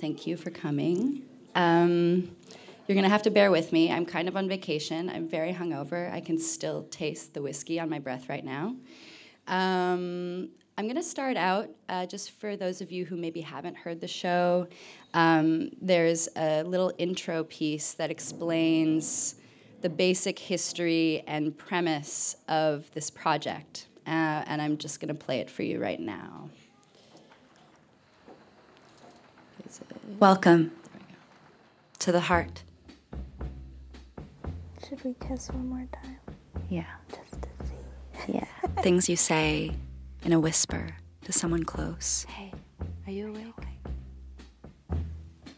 thank you for coming. Um, you're gonna have to bear with me. I'm kind of on vacation. I'm very hungover. I can still taste the whiskey on my breath right now. Um, I'm going to start out uh, just for those of you who maybe haven't heard the show. Um, there's a little intro piece that explains the basic history and premise of this project, uh, and I'm just going to play it for you right now. Welcome to the heart. Should we kiss one more time? Yeah. Just to see. Yeah. Things you say in a whisper to someone close. Hey, are you awake?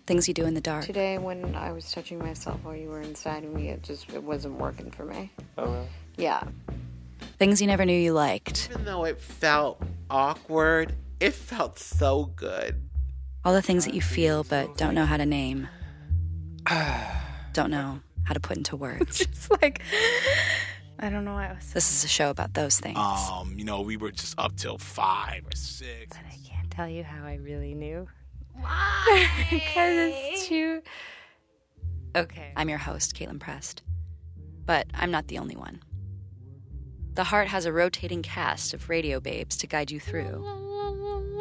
Things you do in the dark. Today, when I was touching myself while you were inside of me, it just it wasn't working for me. Oh, really? Yeah. Things you never knew you liked. Even though it felt awkward, it felt so good. All the things that you feel but don't know how to name. don't know how to put into words. It's like, I don't know why I was. This is a show about those things. Um, you know, we were just up till five or six. But I can't tell you how I really knew. Why? because it's too. Okay. I'm your host, Kaitlin Prest. But I'm not the only one. The Heart has a rotating cast of radio babes to guide you through.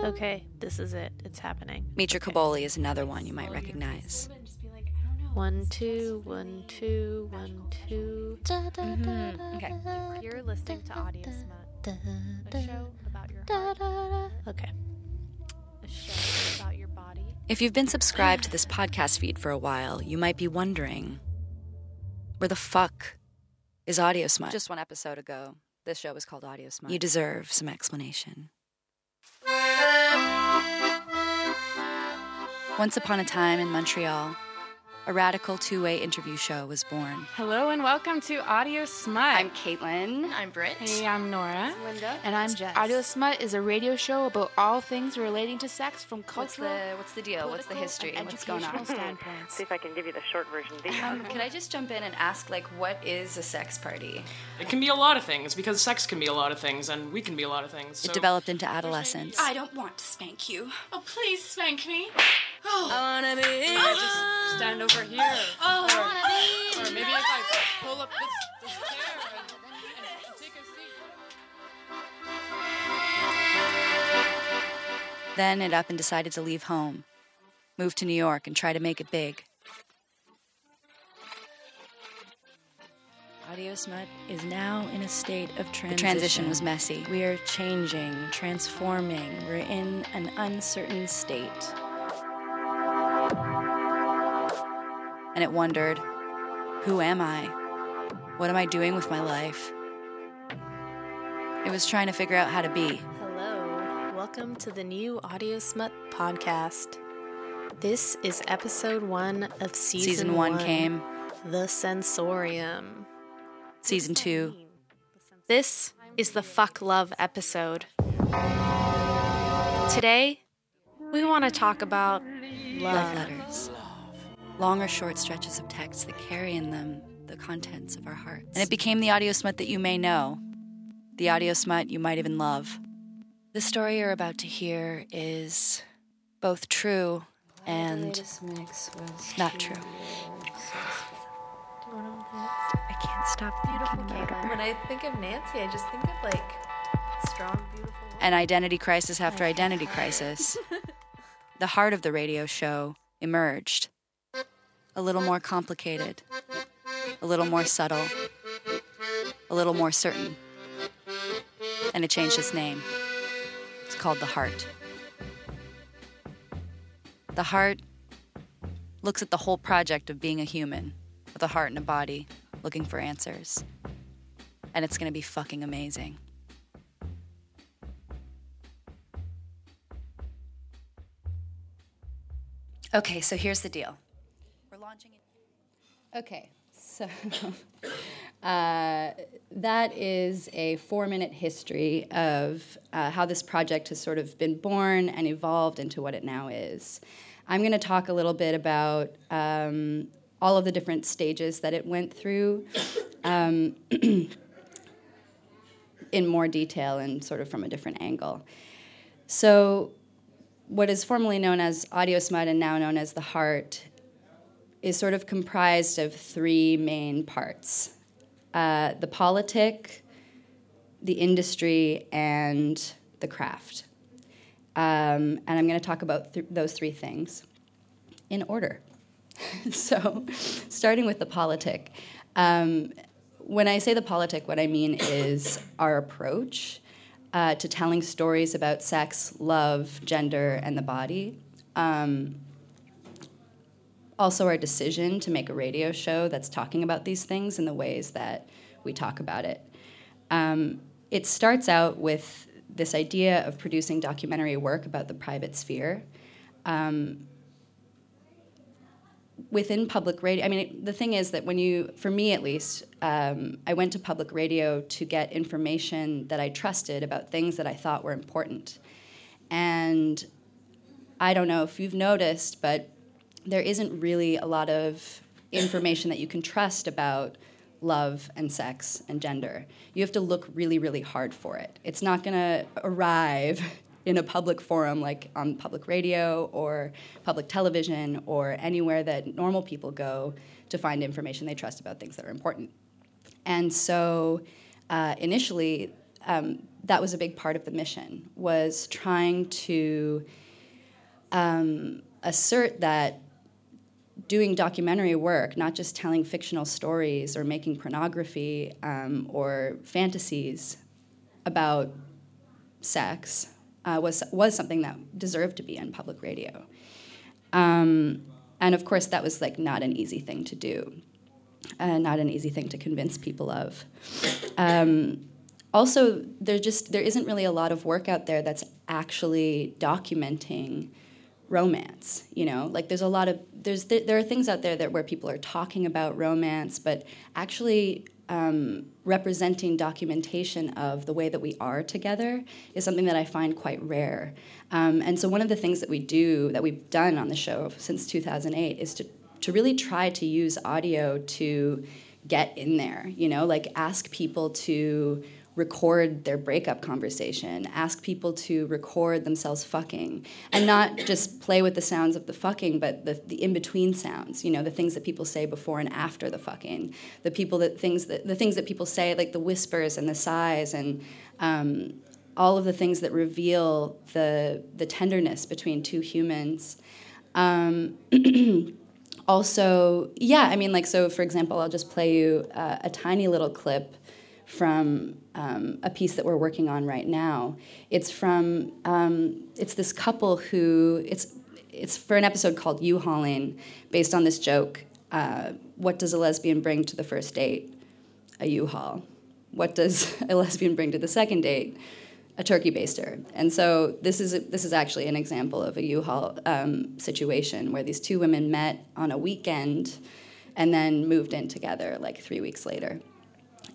Okay, this is it. It's happening. Mitra Kaboli is another one you might recognize. One, two, one, two, one, two. Mm-hmm. Okay. You're listening to Audio Smut, a show about your heart. Okay. A show about your body. If you've been subscribed to this podcast feed for a while, you might be wondering where the fuck is Audio Smut? Just one episode ago, this show was called Audio Smut. You deserve some explanation. Once upon a time in Montreal, a radical two way interview show was born. Hello and welcome to Audio Smut. I'm Kaitlin. I'm Britt. Hey, I'm Nora. Linda. And I'm Jess. Audio Smut is a radio show about all things relating to sex from What's the what's the deal? What's the history? and What's going on? standpoints. See if I can give you the short version. Um, can I just jump in and ask, like, what is a sex party? It can be a lot of things because sex can be a lot of things and we can be a lot of things. So It developed into adolescence. I don't want to spank you. Oh, please spank me. I wanna be. just stand over here. Oh, I or, wanna be. or maybe if I pull up this, this chair and, and take a seat. Then it up and decided to leave home, move to New York, and try to make it big. Audio Smut is now in a state of transition. The transition was messy. We are changing, transforming. We're in an uncertain state. And it wondered who am I? What am I doing with my life? It was trying to figure out how to be. Hello. Welcome to the new Audio Smut podcast. This is episode one of season, Season one came, The Sensorium. season two. This is the Fuck Love episode. Today, we want to talk about love love. letters. Long or short stretches of text that carry in them the contents of our hearts. And it became the audio smut that you may know, the audio smut you might even love. The story you're about to hear is both true and not true. I can't stop thinking about her. When I think of Nancy, I just think of like strong, beautiful. An identity crisis after identity crisis. the heart of the radio show emerged. A little more complicated, a little more subtle, a little more certain. And it changed its name. It's called The Heart. The Heart looks at the whole project of being a human with a heart and a body looking for answers. And it's to be fucking amazing. Okay, so here's the deal. Launching it. Okay, so uh, that is a four minute history of uh, how this project has sort of been born and evolved into what it now is. I'm going to talk a little bit about um, all of the different stages that it went through um, in more detail and sort of from a different angle. So, what is formerly known as Audio Smut and now known as the Heart is sort of comprised of three main parts uh, the politic, the industry, and the craft. Um, and I'm going to talk about th- those three things in order. so, starting with the politic. Um, when I say the politic, what I mean is our approach uh, to telling stories about sex, love, gender, and the body. Um, also, our decision to make a radio show that's talking about these things in the ways that we talk about it. Um, it starts out with this idea of producing documentary work about the private sphere. Um, within public radio, I mean, it, the thing is that when you, for me at least, um, I went to public radio to get information that I trusted about things that I thought were important. And I don't know if you've noticed, but there isn't really a lot of information that you can trust about love and sex and gender. You have to look really, really hard for it. It's not going to arrive in a public forum like on public radio or public television or anywhere that normal people go to find information they trust about things that are important. And so uh, initially, um, that was a big part of the mission was trying to um, assert that doing documentary work, not just telling fictional stories or making pornography um, or fantasies about sex, uh, was was something that deserved to be on public radio. Um, and of course, that was like not an easy thing to do, uh, not an easy thing to convince people of. Um, also, there just there isn't really a lot of work out there that's actually documenting romance you know? Like there's a lot of there's there are things out there that where people are talking about romance but actually um, representing documentation of the way that we are together is something that i find quite rare. Um, and so one of the things that we do that we've done on the show since 2008 is to to really try to use audio to get in there you know? Like ask people to record their breakup conversation, ask people to record themselves fucking, and not just play with the sounds of the fucking, but the, the in between sounds. You know, the things that people say before and after the fucking, the people that things that the things that people say, like the whispers and the sighs and. Um, all of the things that reveal the the tenderness between two humans. Um, also, yeah, I mean, like, so for example, I'll just play you uh, a tiny little clip from um, a piece that we're working on right now. It's from um, it's this couple who it's it's for an episode called U-hauling, based on this joke. Uh, what does a lesbian bring to the first date? A U-haul. What does a lesbian bring to the second date? A turkey baster. And so this is a, this is actually an example of a U-haul um, situation where these two women met on a weekend, and then moved in together like three weeks later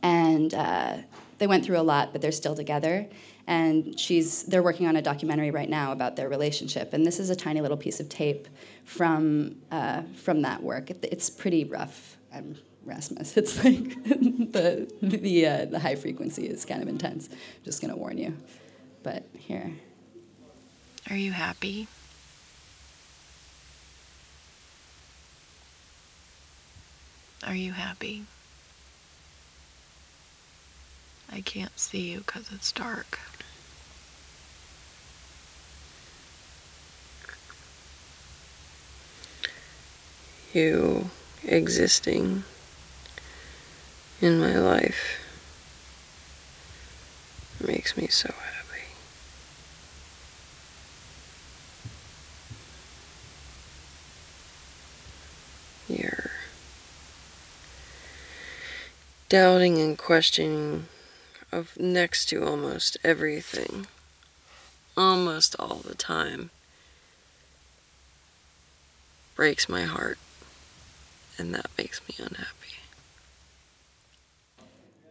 and uh, they went through a lot, but they're still together. And she's they're working on a documentary right now about their relationship. And this is a tiny little piece of tape from uh, from that work. It, it's pretty rough. I'm Rasmus. It's like the the uh, the high frequency is kind of intense. I'm Just gonna warn you. But here. Are you happy? Are you happy? I can't see you because it's dark. You existing in my life makes me so happy. You're doubting and questioning of next to almost everything, almost all the time, breaks my heart, and that makes me unhappy.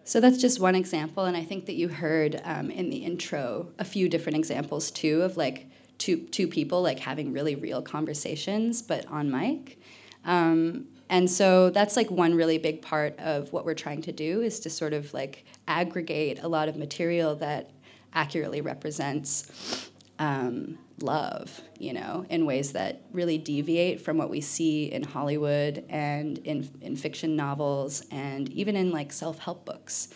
So that's just one example, and I think that you heard um, in the intro a few different examples too of like two two people like having really real conversations, but on mic. Um, and so that's like one really big part of what we're trying to do is to sort of like aggregate a lot of material that accurately represents um, love, you know, in ways that really deviate from what we see in Hollywood and in, in fiction novels and even in like self help books.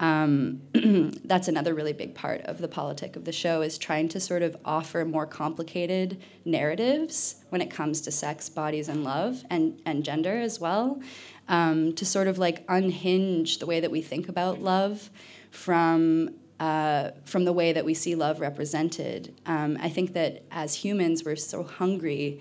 Um, that's another really big part of the politic of the show is trying to sort of offer more complicated narratives when it comes to sex, bodies, and love, and, and gender as well, um, to sort of like unhinge the way that we think about love from uh, from the way that we see love represented. Um, I think that as humans, we're so hungry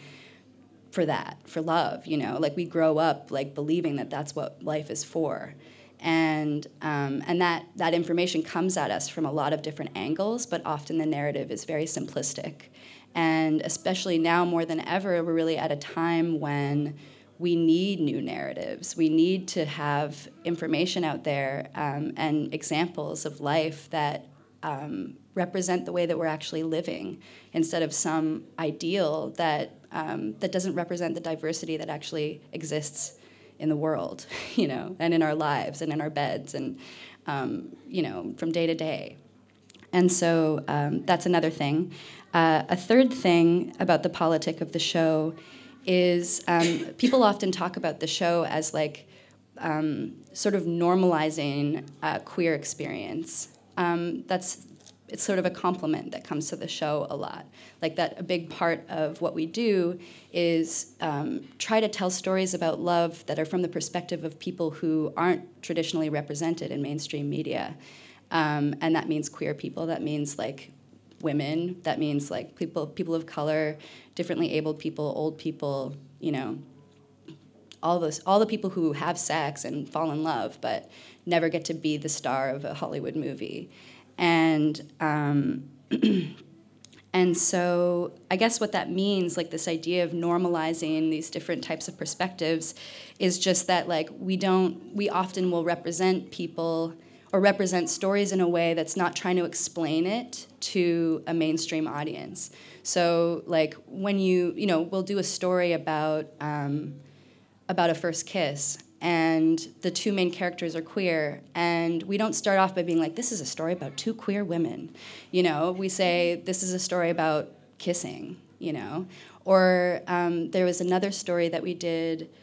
for that, for love. You know, like we grow up like believing that that's what life is for, and um, and that that information comes at us from a lot of different angles. But often the narrative is very simplistic, and especially now more than ever, we're really at a time when we need new narratives. We need to have information out there um, and examples of life that um, represent the way that we're actually living instead of some ideal that, um, that doesn't represent the diversity that actually exists in the world, you know, and in our lives and in our beds and, um, you know, from day to day. And so um, that's another thing. Uh, a third thing about the politic of the show is um, people often talk about the show as like um, sort of normalizing a queer experience. Um, that's it's sort of a compliment that comes to the show a lot. Like that, a big part of what we do is um, try to tell stories about love that are from the perspective of people who aren't traditionally represented in mainstream media, um, and that means queer people. That means like women. That means like people people of color, differently abled people, old people, you know, all those all the people who have sex and fall in love but never get to be the star of a Hollywood movie. And um, and so I guess what that means, like this idea of normalizing these different types of perspectives, is just that like we don't we often will represent people or represent stories in a way that's not trying to explain it to a mainstream audience. So, like when you, you know, we'll do a story about um, about a first kiss, and the two main characters are queer, and we don't start off by being like, "This is a story about two queer women," you know. We say, "This is a story about kissing," you know. Or um, there was another story that we did.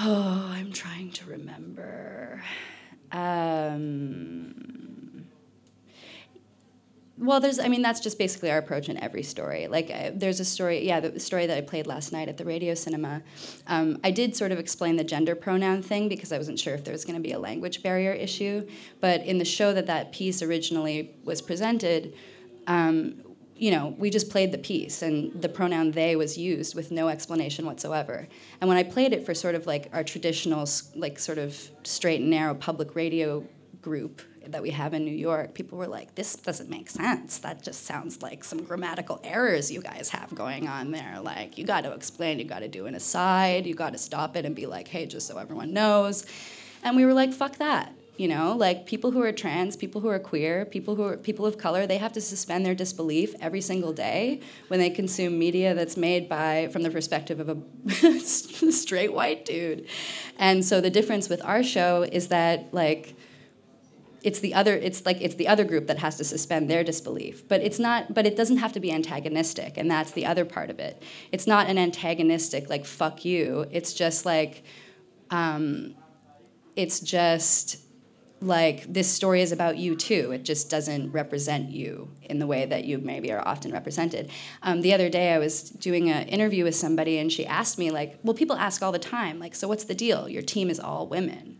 Oh, I'm trying to remember. Um, well, there's, I mean, that's just basically our approach in every story. Like, uh, there's a story, yeah, the story that I played last night at the radio cinema. Um, I did sort of explain the gender pronoun thing because I wasn't sure if there was going to be a language barrier issue. But in the show that that piece originally was presented, um, you know, we just played the piece and the pronoun they was used with no explanation whatsoever. And when I played it for sort of like our traditional, like sort of straight and narrow public radio group that we have in New York, people were like, this doesn't make sense. That just sounds like some grammatical errors you guys have going on there. Like, you got to explain, you got to do an aside, you got to stop it and be like, hey, just so everyone knows. And we were like, fuck that you know like people who are trans people who are queer people who are people of color they have to suspend their disbelief every single day when they consume media that's made by from the perspective of a straight white dude and so the difference with our show is that like it's the other it's like it's the other group that has to suspend their disbelief but it's not but it doesn't have to be antagonistic and that's the other part of it it's not an antagonistic like fuck you it's just like um, it's just like this story is about you too. It just doesn't represent you in the way that you maybe are often represented. Um, the other day, I was doing an interview with somebody, and she asked me like, "Well, people ask all the time, like, so what's the deal? Your team is all women.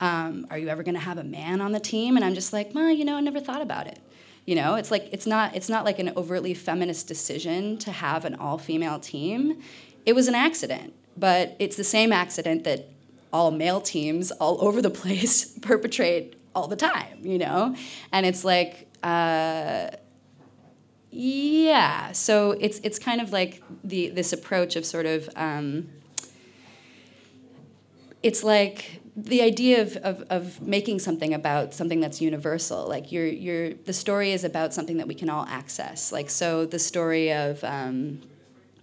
Um, are you ever going to have a man on the team?" And I'm just like, "Well, you know, I never thought about it." You know, it's like it's not it's not like an overtly feminist decision to have an all-female team. It was an accident, but it's the same accident that all male teams all over the place perpetrate all the time, you know? And it's like, uh, yeah. So it's it's kind of like the this approach of sort of um, it's like the idea of, of, of making something about something that's universal. Like you're, you're, the story is about something that we can all access. Like so, the story of um,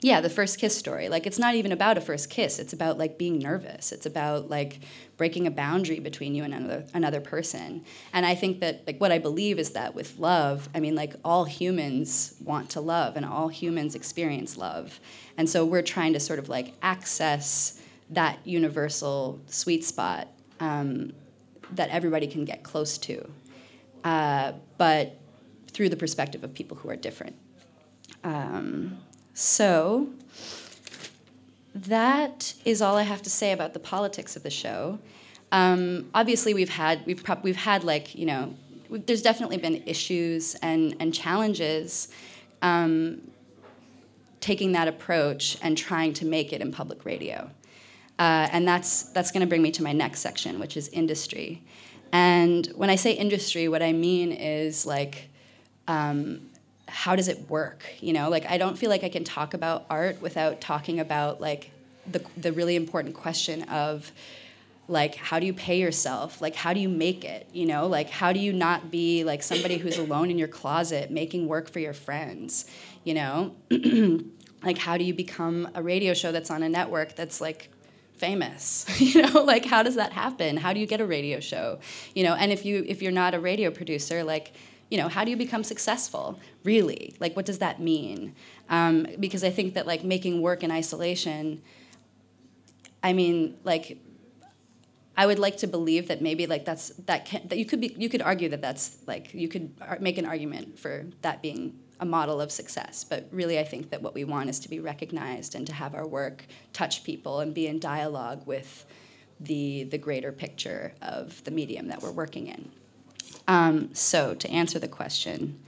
yeah, the first kiss story. Like it's not even about a first kiss. It's about like being nervous. It's about like breaking a boundary between you and another another person. And I think that like what I believe is that with love, I mean like all humans want to love and all humans experience love. And so we're trying to sort of like access that universal sweet spot um, that everybody can get close to, uh, but through the perspective of people who are different. Um, so that is all I have to say about the politics of the show. Um, obviously, we've had we've prob- we've had like you know there's definitely been issues and and challenges. Um, taking that approach and trying to make it in public radio. Uh, and that's that's going to bring me to my next section, which is industry. And when I say industry, what I mean is like, um, how does it work? You know, like I don't feel like I can talk about art without talking about like the the really important question of like how do you pay yourself like how do you make it you know like how do you not be like somebody who's alone in your closet making work for your friends you know like how do you become a radio show that's on a network that's like famous you know like how does that happen? How do you get a radio show? You know and if you if you're not a radio producer like you know how do you become successful? Really? Like what does that mean? Um, because i think that like making work in isolation i mean like I would like to believe that maybe like that's that can, that you could be you could argue that that's like you could make an argument for that being a model of success. But really, I think that what we want is to be recognized and to have our work touch people and be in dialogue with the the greater picture of the medium that we're working in. Um, so to answer the question,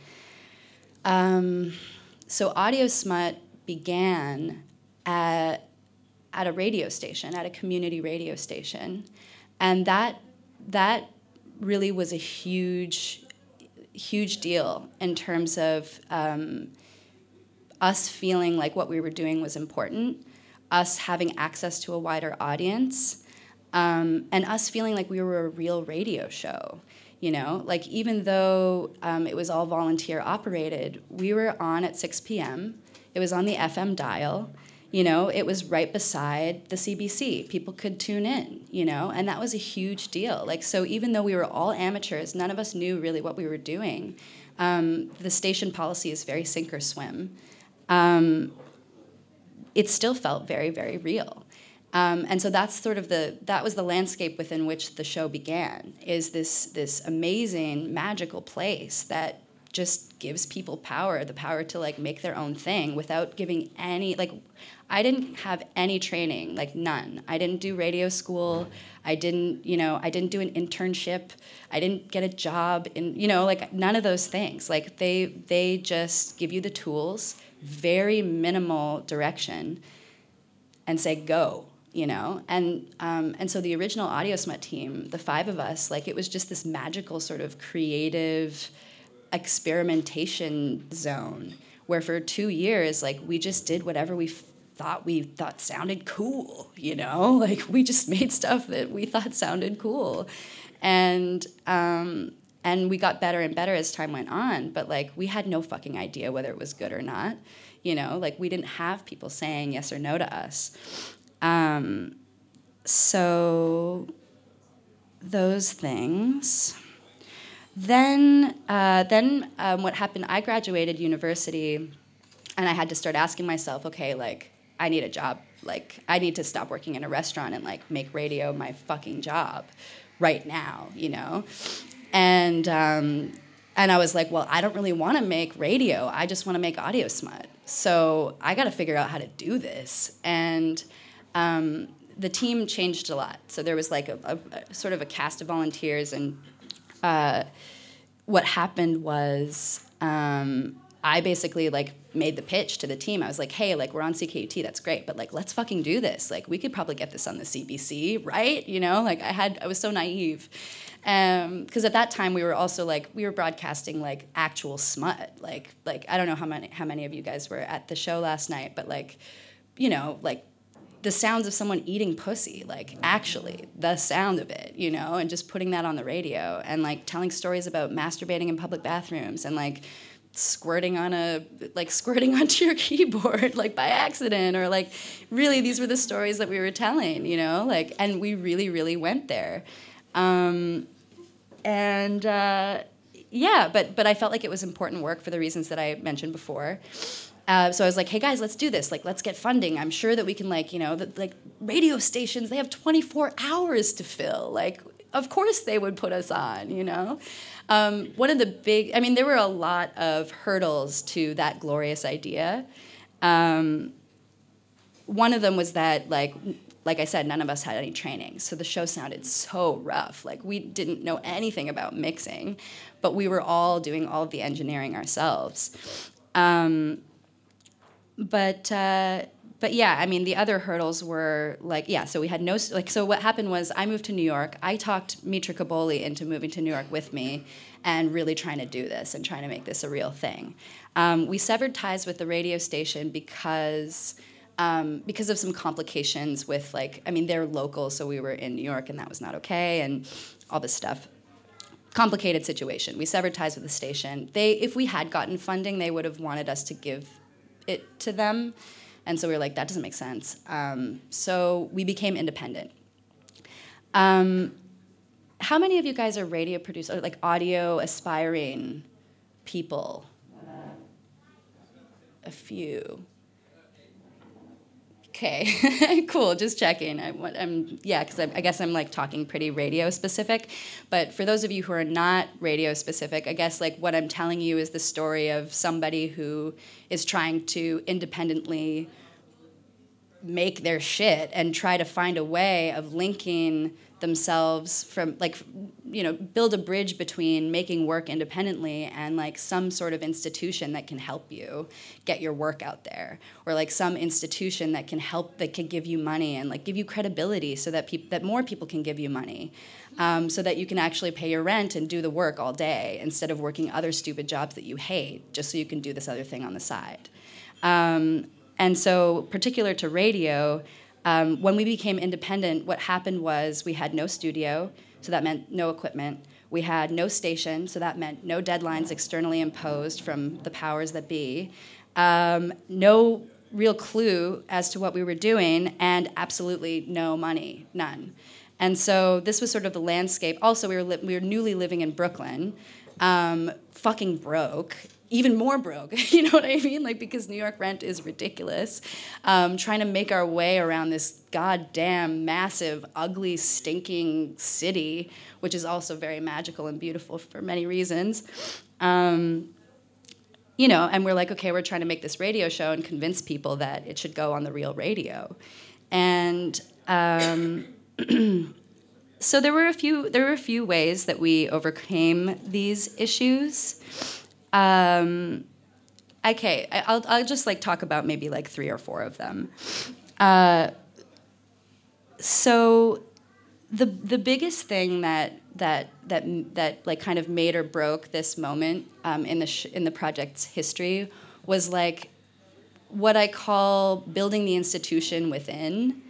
um, so Audio Smut began at at a radio station, at a community radio station, and that that really was a huge huge deal in terms of um, us feeling like what we were doing was important, us having access to a wider audience, um, and us feeling like we were a real radio show. You know, like even though um, it was all volunteer operated, we were on at 6 p.m. It was on the FM dial you know it was right beside the cbc people could tune in you know and that was a huge deal. Like so even though we were all amateurs none of us knew really what we were doing. Um, the station policy is very sink or swim. Um, it still felt very very real. Um, and so that's sort of the that was the landscape within which the show began is this this amazing magical place that just gives people power the power to like make their own thing without giving any like i didn't have any training like none. I didn't do radio school. I didn't you know i didn't do an internship. I didn't get a job in you know like none of those things. Like they they just give you the tools very minimal direction and say go you know? And um, and so the original audio smut team the five of us like it was just this magical sort of creative experimentation zone where for two years like we just did whatever we thought we thought sounded cool you know? Like we just made stuff that we thought sounded cool. And um, and we got better and better as time went on but like we had no fucking idea whether it was good or not you know? Like we didn't have people saying yes or no to us. Um, so those things then, uh, then um, what happened? I graduated university, and I had to start asking myself, okay, like I need a job. Like I need to stop working in a restaurant and like make radio my fucking job, right now, you know. And um, and I was like, well, I don't really want to make radio. I just want to make audio smut. So I got to figure out how to do this. And um, the team changed a lot. So there was like a, a, a sort of a cast of volunteers and uh, what happened was um, I basically like made the pitch to the team. I was like, hey, like we're on CKUT, that's great, but like let's fucking do this. Like we could probably get this on the CBC, right? You know, like I had I was so naive. because um, at that time we were also like we were broadcasting like actual smut like like I don't know how many how many of you guys were at the show last night but like you know like the sounds of someone eating pussy, like actually the sound of it, you know, and just putting that on the radio and like telling stories about masturbating in public bathrooms and like squirting on a like squirting onto your keyboard like by accident or like really these were the stories that we were telling you know like and we really really went there. Um, and uh, yeah but but i felt like it was important work for the reasons that i mentioned before uh, so I was like, "Hey guys, let's do this. Like, let's get funding. I'm sure that we can, like, you know, the, like radio stations. They have 24 hours to fill. Like, of course they would put us on. You know, um, one of the big. I mean, there were a lot of hurdles to that glorious idea. Um, one of them was that, like, like I said, none of us had any training, so the show sounded so rough. Like, we didn't know anything about mixing, but we were all doing all of the engineering ourselves. Um, but uh, but yeah, I mean, the other hurdles were like, yeah, so we had no, like, so what happened was I moved to New York. I talked Mitra Kaboli into moving to New York with me and really trying to do this and trying to make this a real thing. Um, we severed ties with the radio station because. Um, because of some complications with like i mean they're local so we were in new york and that was not okay and all this stuff complicated situation we severed ties with the station they if we had gotten funding they would have wanted us to give it to them. And so we were like, that doesn't make sense. Um, so we became independent. Um, how many of you guys are radio producers, like audio aspiring people? A few. Okay, cool. Just checking. I, am yeah, because I, I, guess I'm like talking pretty radio specific. But for those of you who are not radio specific, I guess like what I'm telling you is the story of somebody who is trying to independently make their shit and try to find a way of linking themselves from like you know build a bridge between making work independently and like some sort of institution that can help you get your work out there or like some institution that can help that can give you money and like give you credibility so that people that more people can give you money um, so that you can actually pay your rent and do the work all day instead of working other stupid jobs that you hate just so you can do this other thing on the side. Um, and so particular to radio um, when we became independent, what happened was we had no studio, so that meant no equipment. We had no station, so that meant no deadlines externally imposed from the powers that be. Um, no real clue as to what we were doing, and absolutely no money, none. And so this was sort of the landscape. Also, we were, li- we were newly living in Brooklyn, um, fucking broke, even more broke. you know what I mean? Like because New York rent is ridiculous. Um, trying to make our way around this goddamn massive, ugly, stinking city, which is also very magical and beautiful for many reasons. Um, you know, and we're like, okay, we're trying to make this radio show and convince people that it should go on the real radio, and. Um, so there were a few there were a few ways that we overcame these issues um, okay, I'll, I'll just like talk about maybe like three or four of them. Uh, so the the biggest thing that that that that like kind of made or broke this moment um, in the sh- in the project's history was like what I call building the institution within.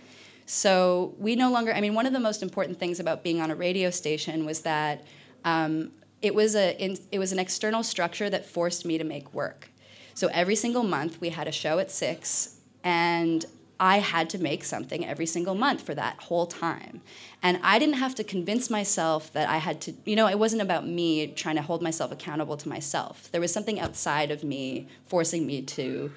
So we no longer. I mean, one of the most important things about being on a radio station was that um, it was a it was an external structure that forced me to make work. So every single month we had a show at six, and I had to make something every single month for that whole time. And I didn't have to convince myself that I had to, you know, it wasn't about me trying to hold myself accountable to myself. There was something outside of me forcing me to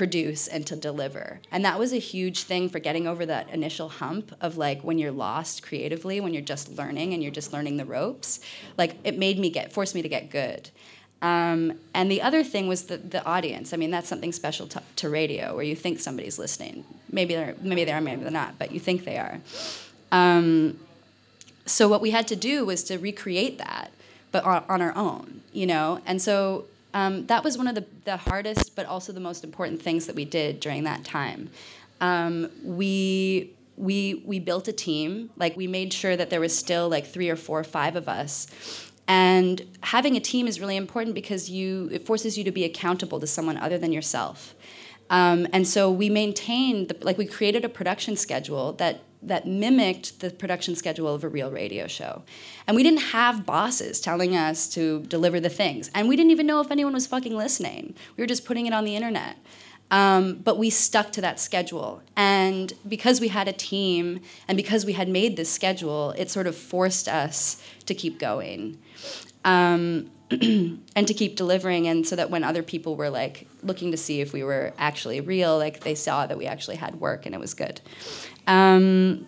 produce and to deliver. And that was a huge thing for getting over that initial hump of like when you're lost creatively, when you're just learning and you're just learning the ropes. Like it made me get, forced me to get good. Um, and the other thing was the, the audience. I mean, that's something special to, to, radio where you think somebody's listening. Maybe they're, maybe they are, maybe they're not, but you think they are. Um, so what we had to do was to recreate that, but on, on our own, you know? And so um, that was one of the, the hardest but also the most important things that we did during that time. Um, we we we built a team. Like we made sure that there was still like three or four or five of us. And having a team is really important because you it forces you to be accountable to someone other than yourself. Um, and so we maintained the, like we created a production schedule that that mimicked the production schedule of a real radio show. And we didn't have bosses telling us to deliver the things. And we didn't even know if anyone was fucking listening. We were just putting it on the internet. Um, but we stuck to that schedule. And because we had a team and because we had made this schedule, it sort of forced us to keep going. Um, and to keep delivering and so that when other people were like looking to see if we were actually real like they saw that we actually had work and it was good um,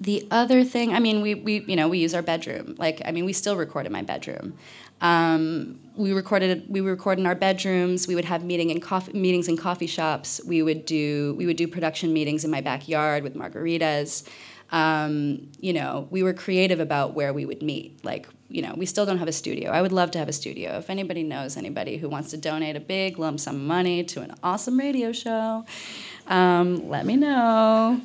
the other thing i mean we, we you know we use our bedroom. Like i mean we still record in my bedroom. Um, we recorded we record in our bedrooms. We would have meeting in coffee, meetings in coffee shops. We would do we would do production meetings in my backyard with margaritas. Um, you know we were creative about where we would meet. Like you know, we still don't have a studio. I would love to have a studio. If anybody knows anybody who wants to donate a big lump sum of money to an awesome radio show, um, let me know.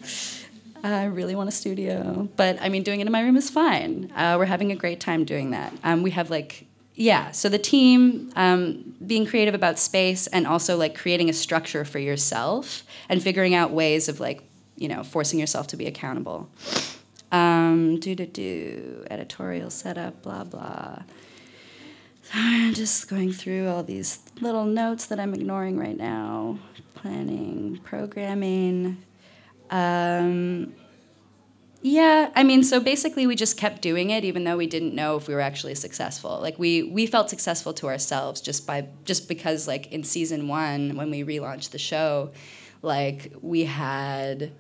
I really want a studio. But I mean, doing it in my room is fine. Uh, we're having a great time doing that. Um, we have like, yeah, so the team um, being creative about space and also like creating a structure for yourself and figuring out ways of like, you know, forcing yourself to be accountable. Um, do do do editorial setup, blah blah. I'm just going through all these little notes that I'm ignoring right now. Planning, programming. Um, yeah, I mean, so basically we just kept doing it even though we didn't know if we were actually successful. Like we we felt successful to ourselves just by just because like in season 1 when we relaunched the show, like we had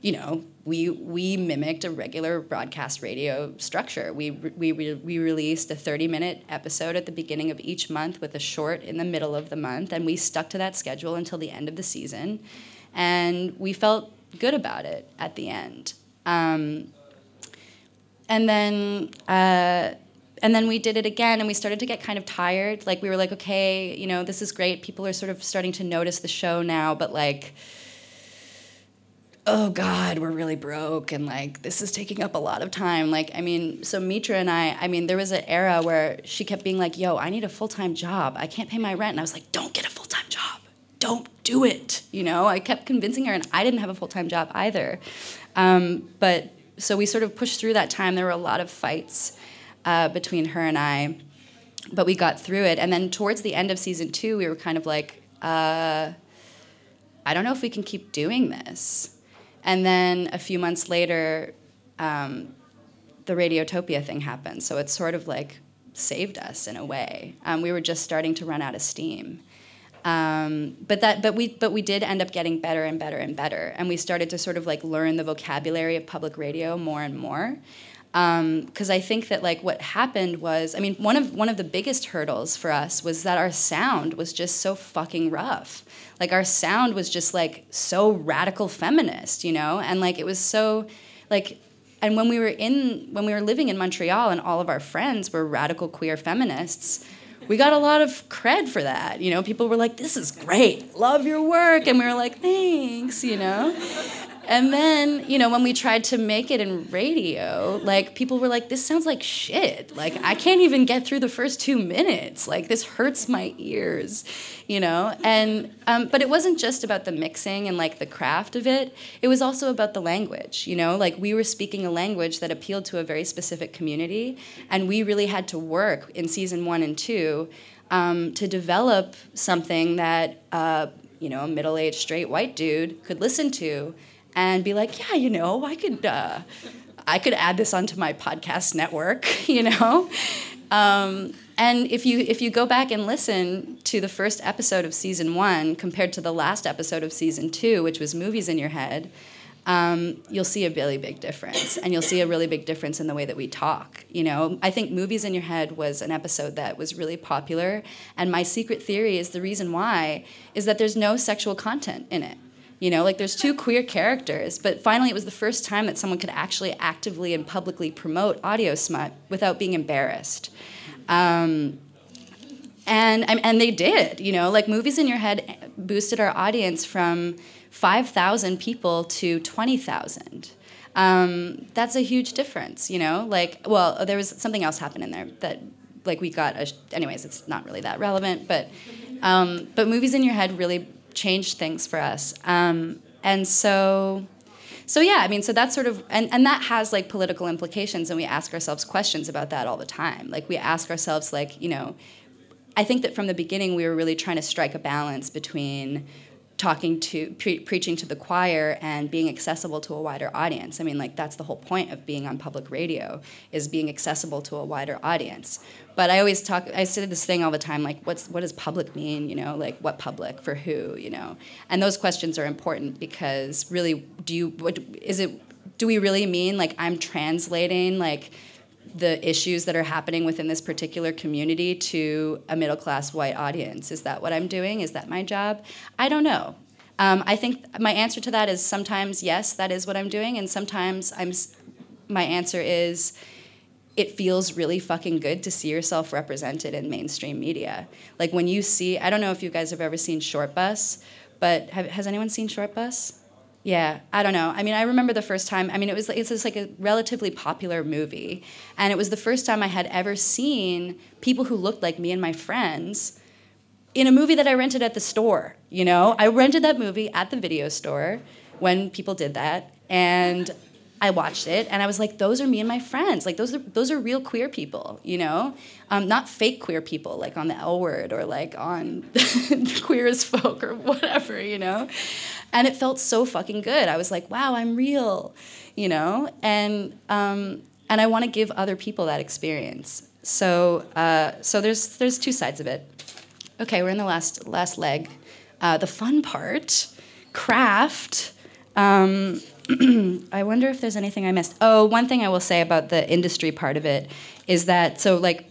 you know, we we mimicked a regular broadcast radio structure. We we we released a 30-minute episode at the beginning of each month with a short in the middle of the month and we stuck to that schedule until the end of the season. And we felt good about it at the end. Um, and then uh, and then we did it again and we started to get kind of tired. Like we were like, okay, you know, this is great. People are sort of starting to notice the show now, but like oh god we're really broke and like this is taking up a lot of time. Like i mean so mitra and i i mean there was an era where she kept being like yo i need a full-time job. I can't pay my rent. And i was like don't get a full-time job. Don't do it you know? I kept convincing her and i didn't have a full-time job either. Um, but so we sort of pushed through that time. There were a lot of fights uh, between her and i but we got through it. And then towards the end of season two we were kind of like uh, i don't know if we can keep doing this and then a few months later, um, the Radiotopia thing happened. So it sort of like saved us in a way. Um, we were just starting to run out of steam. Um, but that, but we, but we did end up getting better and better and better, and we started to sort of like learn the vocabulary of public radio more and more. Because um, I think that like what happened was, I mean, one of one of the biggest hurdles for us was that our sound was just so fucking rough like our sound was just like so radical feminist, you know? And like it was so like and when we were in when we were living in Montreal and all of our friends were radical queer feminists, we got a lot of cred for that. You know, people were like, "This is great. Love your work." And we were like, "Thanks," you know? And then, you know, when we tried to make it in radio, like people were like, this sounds like shit. Like I can't even get through the first two minutes. Like this hurts my ears, you know? And um, but it wasn't just about the mixing and like the craft of it. It was also about the language, you know? Like we were speaking a language that appealed to a very specific community, and we really had to work in season one and two um, to develop something that uh, you know a middle-aged straight white dude could listen to and be like, yeah, you know, I could, uh, I could add this onto my podcast network, you know. Um, and if you if you go back and listen to the first episode of season one compared to the last episode of season two, which was movies in your head, um, you'll see a really big difference, and you'll see a really big difference in the way that we talk. You know, I think movies in your head was an episode that was really popular, and my secret theory is the reason why is that there's no sexual content in it. You know, like there's two queer characters, but finally it was the first time that someone could actually actively and publicly promote audio smut without being embarrassed. Um, and, and they did, you know, like Movies in Your Head boosted our audience from 5,000 people to 20,000. Um, that's a huge difference, you know? Like, well, there was something else happened in there that, like, we got, a, anyways, it's not really that relevant, but, um, but Movies in Your Head really changed things for us. Um, and so, so yeah, I mean, so that's sort of, and, and that has like political implications, and we ask ourselves questions about that all the time. Like we ask ourselves, like, you know, I think that from the beginning we were really trying to strike a balance between talking to pre- preaching to the choir and being accessible to a wider audience. I mean like that's the whole point of being on public radio is being accessible to a wider audience. But i always talk i say this thing all the time like what's what does public mean you know? Like what public for who you know? And those questions are important because really do you what is it do we really mean like i'm translating like the issues that are happening within this particular community to a middle class white audience. Is that what I'm doing? Is that my job? I don't know. Um, I think my answer to that is sometimes yes, that is what I'm doing, and sometimes I'm. My answer is, it feels really fucking good to see yourself represented in mainstream media. Like when you see, I don't know if you guys have ever seen Shortbus, but have, has anyone seen Shortbus? Yeah, I don't know. I mean, I remember the first time. I mean, it was it's just like a relatively popular movie, and it was the first time I had ever seen people who looked like me and my friends in a movie that I rented at the store. You know, I rented that movie at the video store when people did that, and I watched it and I was like, those are me and my friends. Like those are those are real queer people, you know, um, not fake queer people like on the L Word or like on Queer as Folk or whatever, you know. And it felt so fucking good. I was like, wow, I'm real, you know, and um, and I want to give other people that experience. So uh, so there's there's two sides of it. Okay, we're in the last last leg, uh, the fun part, craft. Um, I wonder if there's anything I missed. Oh, one thing I will say about the industry part of it is that so like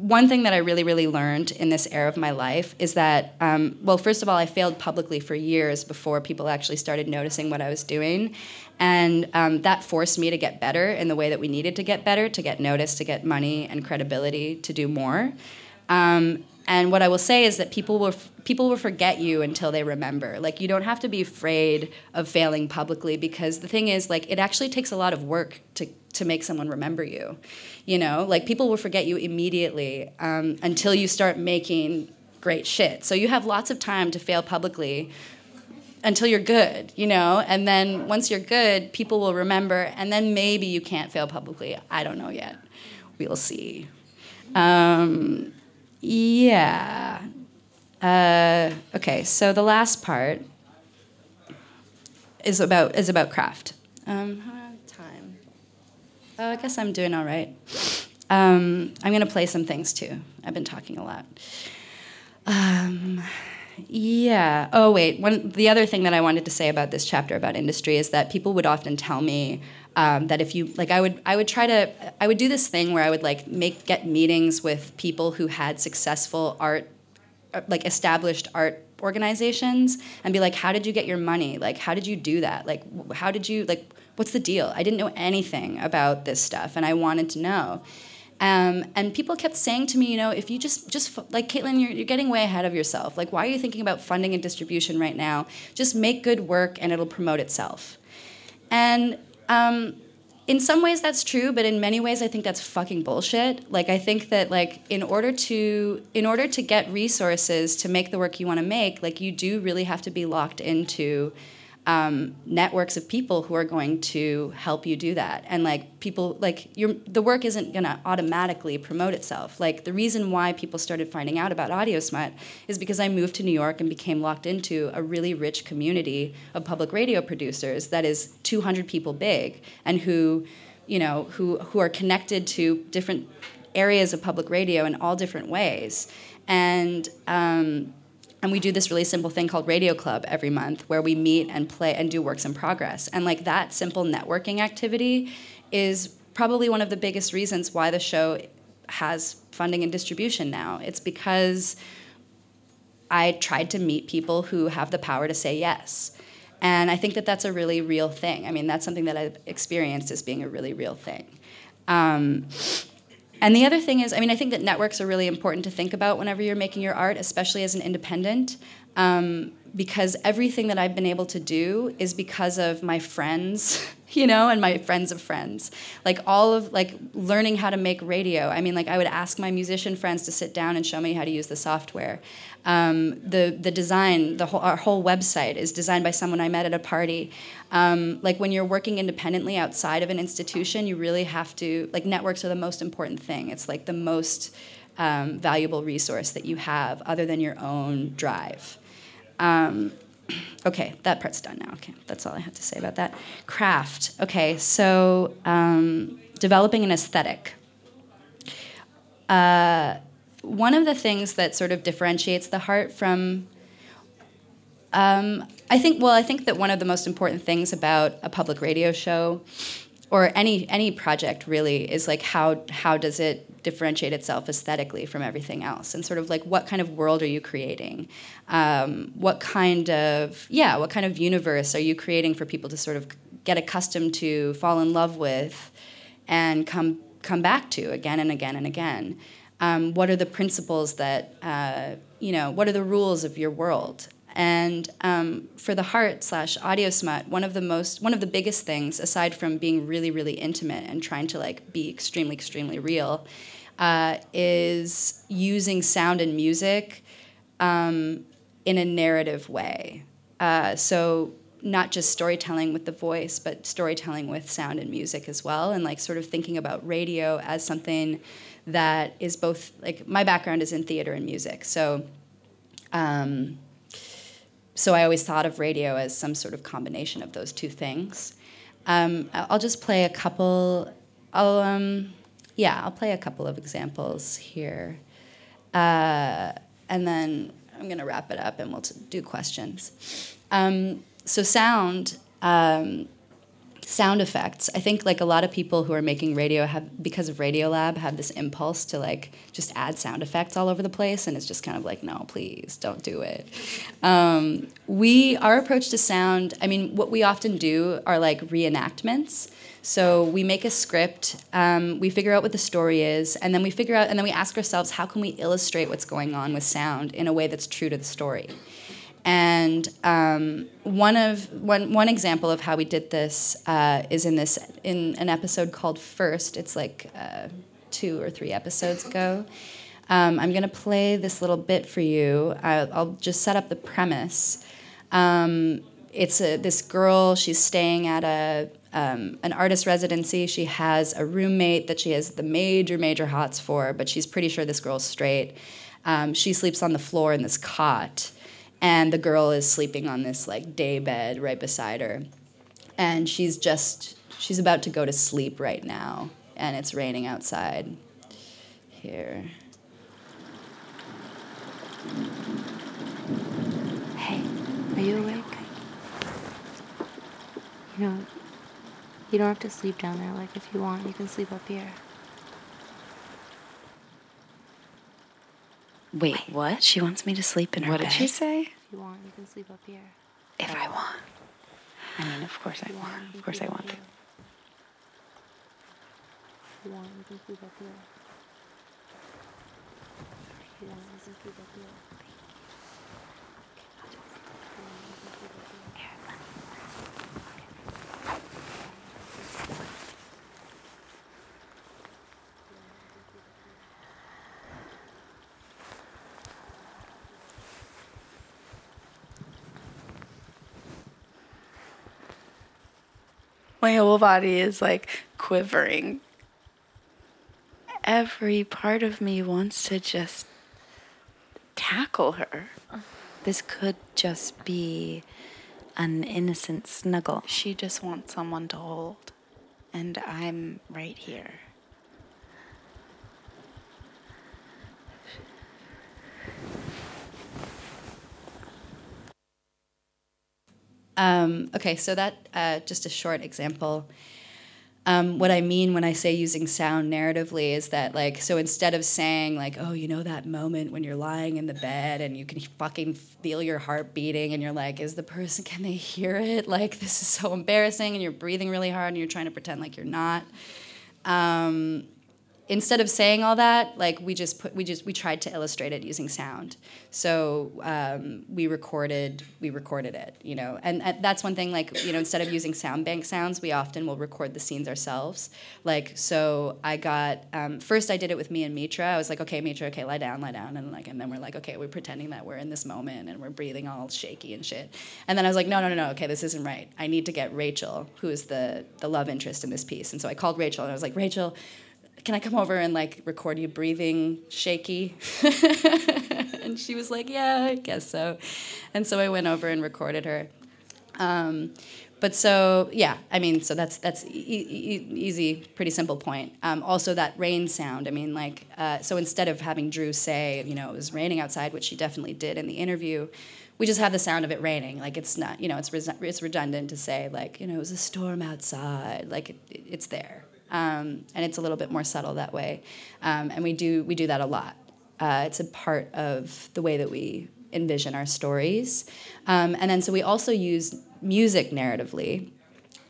one thing that I really, really learned in this era of my life is that, um, well, first of all, I failed publicly for years before people actually started noticing what I was doing. And um, that forced me to get better in the way that we needed to get better, to get noticed, to get money and credibility, to do more. Um, and what I will say is that people will people will forget you until they remember. Like you don't have to be afraid of failing publicly because the thing is like it actually takes a lot of work to to make someone remember you. You know, like people will forget you immediately um, until you start making great shit. So you have lots of time to fail publicly until you're good, you know? And then once you're good, people will remember, and then maybe you can't fail publicly. I don't know yet. We'll see. Um, yeah. Uh, okay, so the last part is about is about craft. Um, time? Oh, I guess I'm doing all right. Um, I'm gonna play some things too. I've been talking a lot. Um, yeah. Oh wait. One the other thing that I wanted to say about this chapter about industry is that people would often tell me um, that if you like, I would I would try to I would do this thing where I would like make get meetings with people who had successful art, uh, like established art organizations, and be like, how did you get your money? Like, how did you do that? Like, how did you like? What's the deal? I didn't know anything about this stuff, and I wanted to know. Um, and people kept saying to me, you know, if you just just like Kaitlin, you're, you're getting way ahead of yourself. Like, why are you thinking about funding and distribution right now? Just make good work, and it'll promote itself. And um, in some ways that's true, but in many ways I think that's fucking bullshit. Like I think that like in order to in order to get resources to make the work you want to make, like you do really have to be locked into um, networks of people who are going to help you do that. And like people like your the work isn't going to automatically promote itself. Like the reason why people started finding out about audio smut is because i moved to new york and became locked into a really rich community of public radio producers that is 200 people big and who you know who who are connected to different areas of public radio in all different ways. And um, and we do this really simple thing called radio club every month where we meet and play and do works in progress. And like that simple networking activity is probably one of the biggest reasons why the show has funding and distribution now. It's because i tried to meet people who have the power to say yes. And i think that that's a really real thing. I mean that's something that i've experienced as being a really real thing. Um, and the other thing is, I mean, I think that networks are really important to think about whenever you're making your art, especially as an independent, um, because everything that I've been able to do is because of my friends you know, and my friends of friends. Like all of like learning how to make radio. I mean, like I would ask my musician friends to sit down and show me how to use the software. Um, the the design, the whole our whole website is designed by someone I met at a party. Um, like when you're working independently outside of an institution, you really have to like networks are the most important thing. It's like the most um, valuable resource that you have, other than your own drive. Okay, that part's done now. Okay, that's all I have to say about that. Craft. Okay, so um, developing an aesthetic. Uh, one of the things that sort of differentiates the heart from um, I think well I think that one of the most important things about a public radio show or any any project really is like how how does it differentiate itself aesthetically from everything else? And sort of like what kind of world are you creating? Um, what kind of yeah what kind of universe are you creating for people to sort of get accustomed to fall in love with and come come back to again and again and again? Um, what are the principles that uh, you know what are the rules of your world and um, for the heart slash audio smut, one of the most, one of the biggest things, aside from being really, really intimate and trying to like be extremely, extremely real, uh, is using sound and music um, in a narrative way. Uh, so not just storytelling with the voice, but storytelling with sound and music as well, and like sort of thinking about radio as something that is both like my background is in theater and music, so. Um, so I always thought of radio as some sort of combination of those two things. Um, I'll just play a couple. I'll um, yeah, I'll play a couple of examples here, uh, and then I'm gonna wrap it up and we'll do questions. Um, so sound. Sound effects. I think like a lot of people who are making radio have because of Radiolab have this impulse to like just add sound effects all over the place, and it's just kind of like no, please don't do it. Um, we our approach to sound. I mean, what we often do are like reenactments. So we make a script, um, we figure out what the story is, and then we figure out, and then we ask ourselves, how can we illustrate what's going on with sound in a way that's true to the story? And um, one of one one example of how we did this uh, is in this in an episode called First. It's like uh, two or three episodes ago. Um, I'm gonna play this little bit for you. I'll, I'll just set up the premise. Um, it's a, this girl. She's staying at a um, an artist residency. She has a roommate that she has the major major hots for, but she's pretty sure this girl's straight. Um, she sleeps on the floor in this cot and the girl is sleeping on this like day bed right beside her. And she's just she's about to go to sleep right now. And it's raining outside here. Hey are you awake? You know you don't have to sleep down there. Like if you want you can sleep up here Wait, what? She wants me to sleep in her What bed. did she say? If you want, you can sleep up here. If I want. I mean, of course I want. Of course I want to. If you want, you can sleep up here. If you want, you can sleep up here. My whole body is like quivering. Every part of me wants to just tackle her. This could just be an innocent snuggle. She just wants someone to hold. And I'm right here. Um, okay, so that uh, just a short example. Um, what I mean when I say using sound narratively is that like so instead of saying like oh you know that moment when you're lying in the bed and you can fucking feel your heart beating and you're like is the person can they hear it like this is so embarrassing and you're breathing really hard and you're trying to pretend like you're not. Um, instead of saying all that, like we just put we just we tried to illustrate it using sound. So um, we recorded we recorded it, you know, and, that's one thing. Like you know, instead of using sound bank sounds, we often will record the scenes ourselves. Like so, I got um, first I did it with me and Mitra. I was like, okay, Mitra, okay, lie down, lie down, and like and then we're like, okay, we're pretending that we're in this moment and we're breathing all shaky and shit. And then I was like, no, no, no, no, okay, this isn't right. I need to get Rachel, who is the the love interest in this piece. And so I called Rachel and I was like, Rachel can I come over and like record you breathing shaky? and she was like, yeah, I guess so. And so I went over and recorded her. Um, but so yeah, I mean, so that's that's e- e- easy, pretty simple point. Um, also, that rain sound. I mean, like, uh, so instead of having Drew say, you know, it was raining outside, which she definitely did in the interview, we just have the sound of it raining. Like it's not, you know, it's it's redundant to say like, you know, it was a storm outside. Like it, it's there um, and it's a little bit more subtle that way. Um, and we do we do that a lot. Uh, it's a part of the way that we envision our stories. Um, and then so we also use music narratively.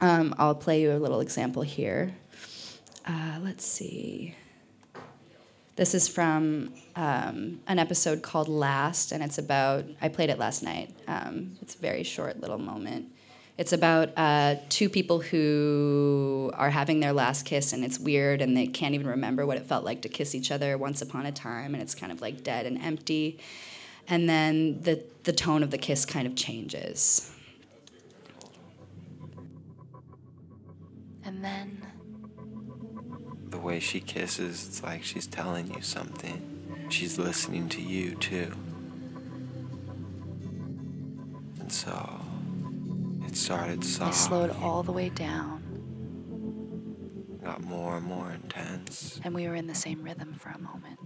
Um, I'll play you a little example here. Uh, let's see. This is from um, an episode called Last, and it's about, I played it last night. Um, it's a very short little moment. It's about uh, two people who are having their last kiss, and it's weird, and they can't even remember what it felt like to kiss each other once upon a time, and it's kind of like dead and empty. And then the, the tone of the kiss kind of changes. And then The way she kisses, it's like she's telling you something. She's listening to you too. And so it started I slowed all the way down, got more and more intense. and we were in the same rhythm for a moment.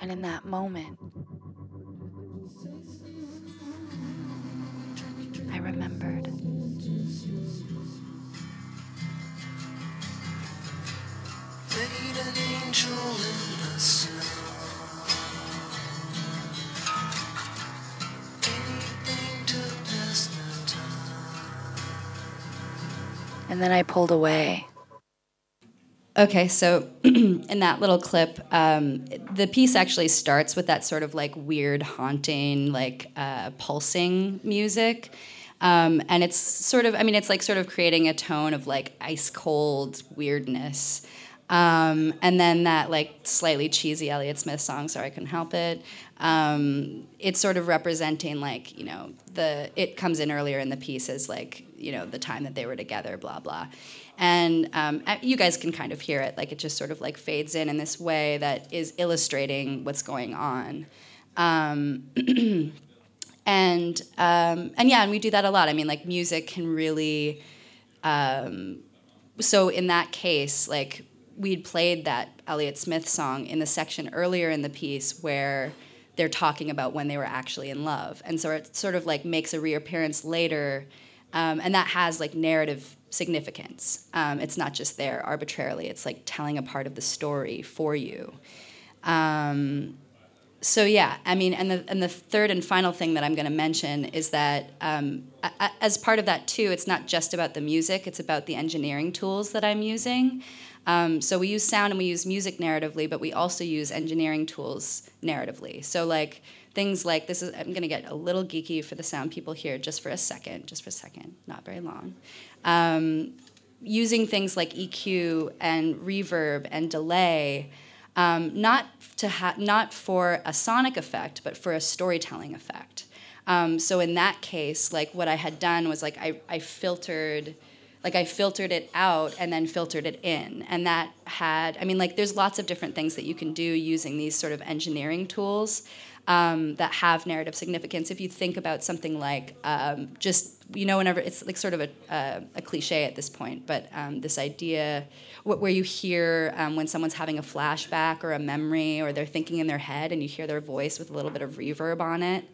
And in that moment, I remembered. And then I pulled away. Okay, so in that little clip, um, the piece actually starts with that sort of like weird, haunting, like uh, pulsing music. Um, and it's sort of, I mean, it's like sort of creating a tone of like ice cold weirdness. Um, and then that like slightly cheesy Elliott Smith song, Sorry I Couldn't Help It. Um, it's sort of representing like, you know, the, it comes in earlier in the piece as like, you know, the time that they were together, blah, blah. And um, uh, you guys can kind of hear it, like it just sort of like fades in in this way that is illustrating what's going on. Um, and um, and yeah, and we do that a lot. I mean, like music can really. Um, so in that case, like we'd played that Elliott Smith song in the section earlier in the piece where they're talking about when they were actually in love, and so it sort of like makes a reappearance later, um, and that has like narrative significance. Um, it's not just there arbitrarily. It's like telling a part of the story for you. Um, so yeah, I mean, and the and the third and final thing that I'm going to mention is that um, a- a- as part of that too, it's not just about the music; it's about the engineering tools that I'm using. Um, so we use sound and we use music narratively, but we also use engineering tools narratively. So like things like this is I'm going to get a little geeky for the sound people here just for a second, just for a second, not very long. Um, using things like EQ and reverb and delay um, not to ha- not for a sonic effect, but for a storytelling effect. Um, so in that case, like what I had done was like I, I filtered, like I filtered it out and then filtered it in, and that had I mean like there's lots of different things that you can do using these sort of engineering tools. Um, that have narrative significance. If you think about something like um, just you know whenever it's like sort of a, a, a cliche at this point, but um, this idea wh- where you hear um, when someone's having a flashback or a memory or they're thinking in their head and you hear their voice with a little bit of reverb on it.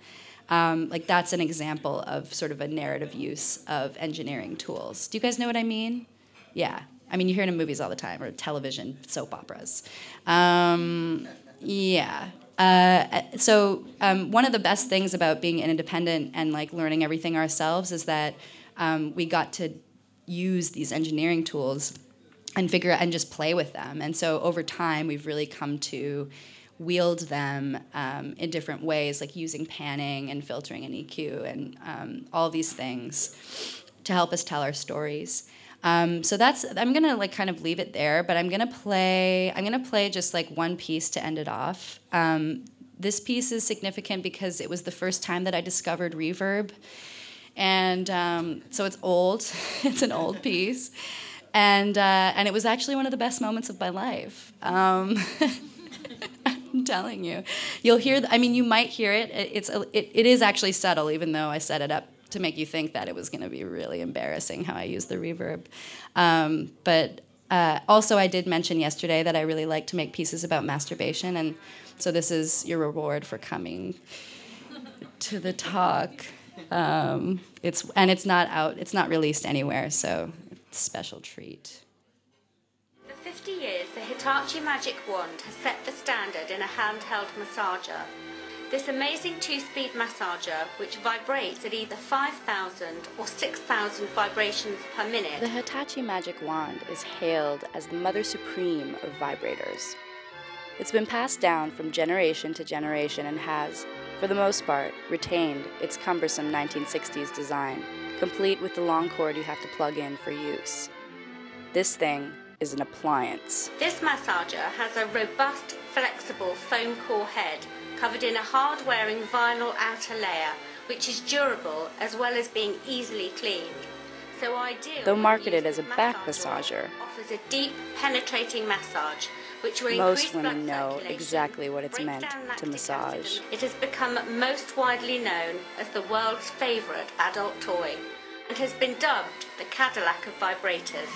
Um, like that's an example of sort of a narrative use of engineering tools. Do you guys know what I mean? Yeah. I mean, you hear it in movies all the time or television, soap operas. Um, yeah. Uh, so um, one of the best things about being independent and like learning everything ourselves is that um, we got to use these engineering tools and figure out and just play with them. And so over time, we've really come to wield them um, in different ways, like using panning and filtering and EQ and um, all these things to help us tell our stories. Um, so that's I'm gonna like kind of leave it there, but I'm gonna play I'm gonna play just like one piece to end it off. Um, this piece is significant because it was the first time that I discovered reverb, and um, so it's old. it's an old piece, and uh, and it was actually one of the best moments of my life. Um, I'm telling you, you'll hear. I mean, you might hear it. it it's it, it is actually subtle, even though I set it up to make you think that it was going to be really embarrassing how I used the reverb. Um, but uh, also, I did mention yesterday that I really like to make pieces about masturbation, and so this is your reward for coming to the talk. Um, it's and it's not out. It's not released anywhere, so it's a special treat. For 50 years, the Hitachi Magic Wand has set the standard in a handheld massager. This amazing two-speed massager, which vibrates at either 5,000 or 6,000 vibrations per minute. The Hitachi Magic Wand is hailed as the mother supreme of vibrators. It's been passed down from generation to generation and has, for the most part, retained its cumbersome 1960s design, complete with the long cord you have to plug in for use. This thing is an appliance. This massager has a robust, flexible foam core head covered in a hard-wearing vinyl outer layer, which is durable as well as being easily cleaned. So ideal. Though marketed as a back massager, offers a deep, penetrating massage, which will most women know exactly what it's meant to massage. It has become most widely known as the world's favorite adult toy, and has been dubbed the Cadillac of vibrators.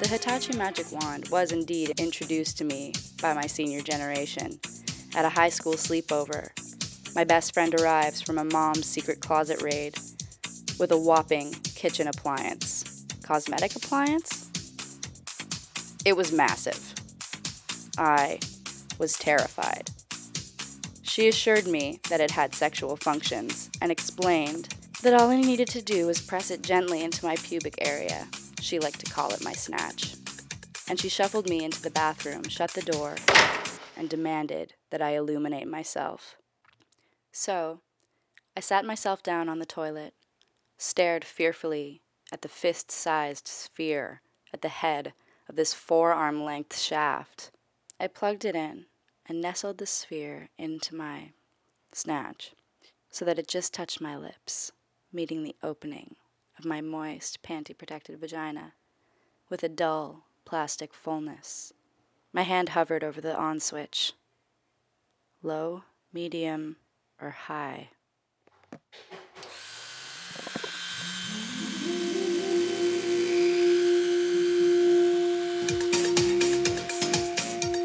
The Hitachi Magic Wand was indeed introduced to me by my senior generation at a high school sleepover. My best friend arrives from a mom's secret closet raid with a whopping kitchen appliance. Cosmetic appliance? It was massive. I was terrified. She assured me that it had sexual functions and explained that all I needed to do was press it gently into my pubic area. She liked to call it my snatch. And she shuffled me into the bathroom, shut the door, and demanded that I illuminate myself. So, I sat myself down on the toilet, stared fearfully at the fist sized sphere at the head of this forearm length shaft. I plugged it in and nestled the sphere into my snatch so that it just touched my lips, meeting the opening of my moist, panty protected vagina with a dull, plastic fullness. My hand hovered over the on switch low, medium, or high.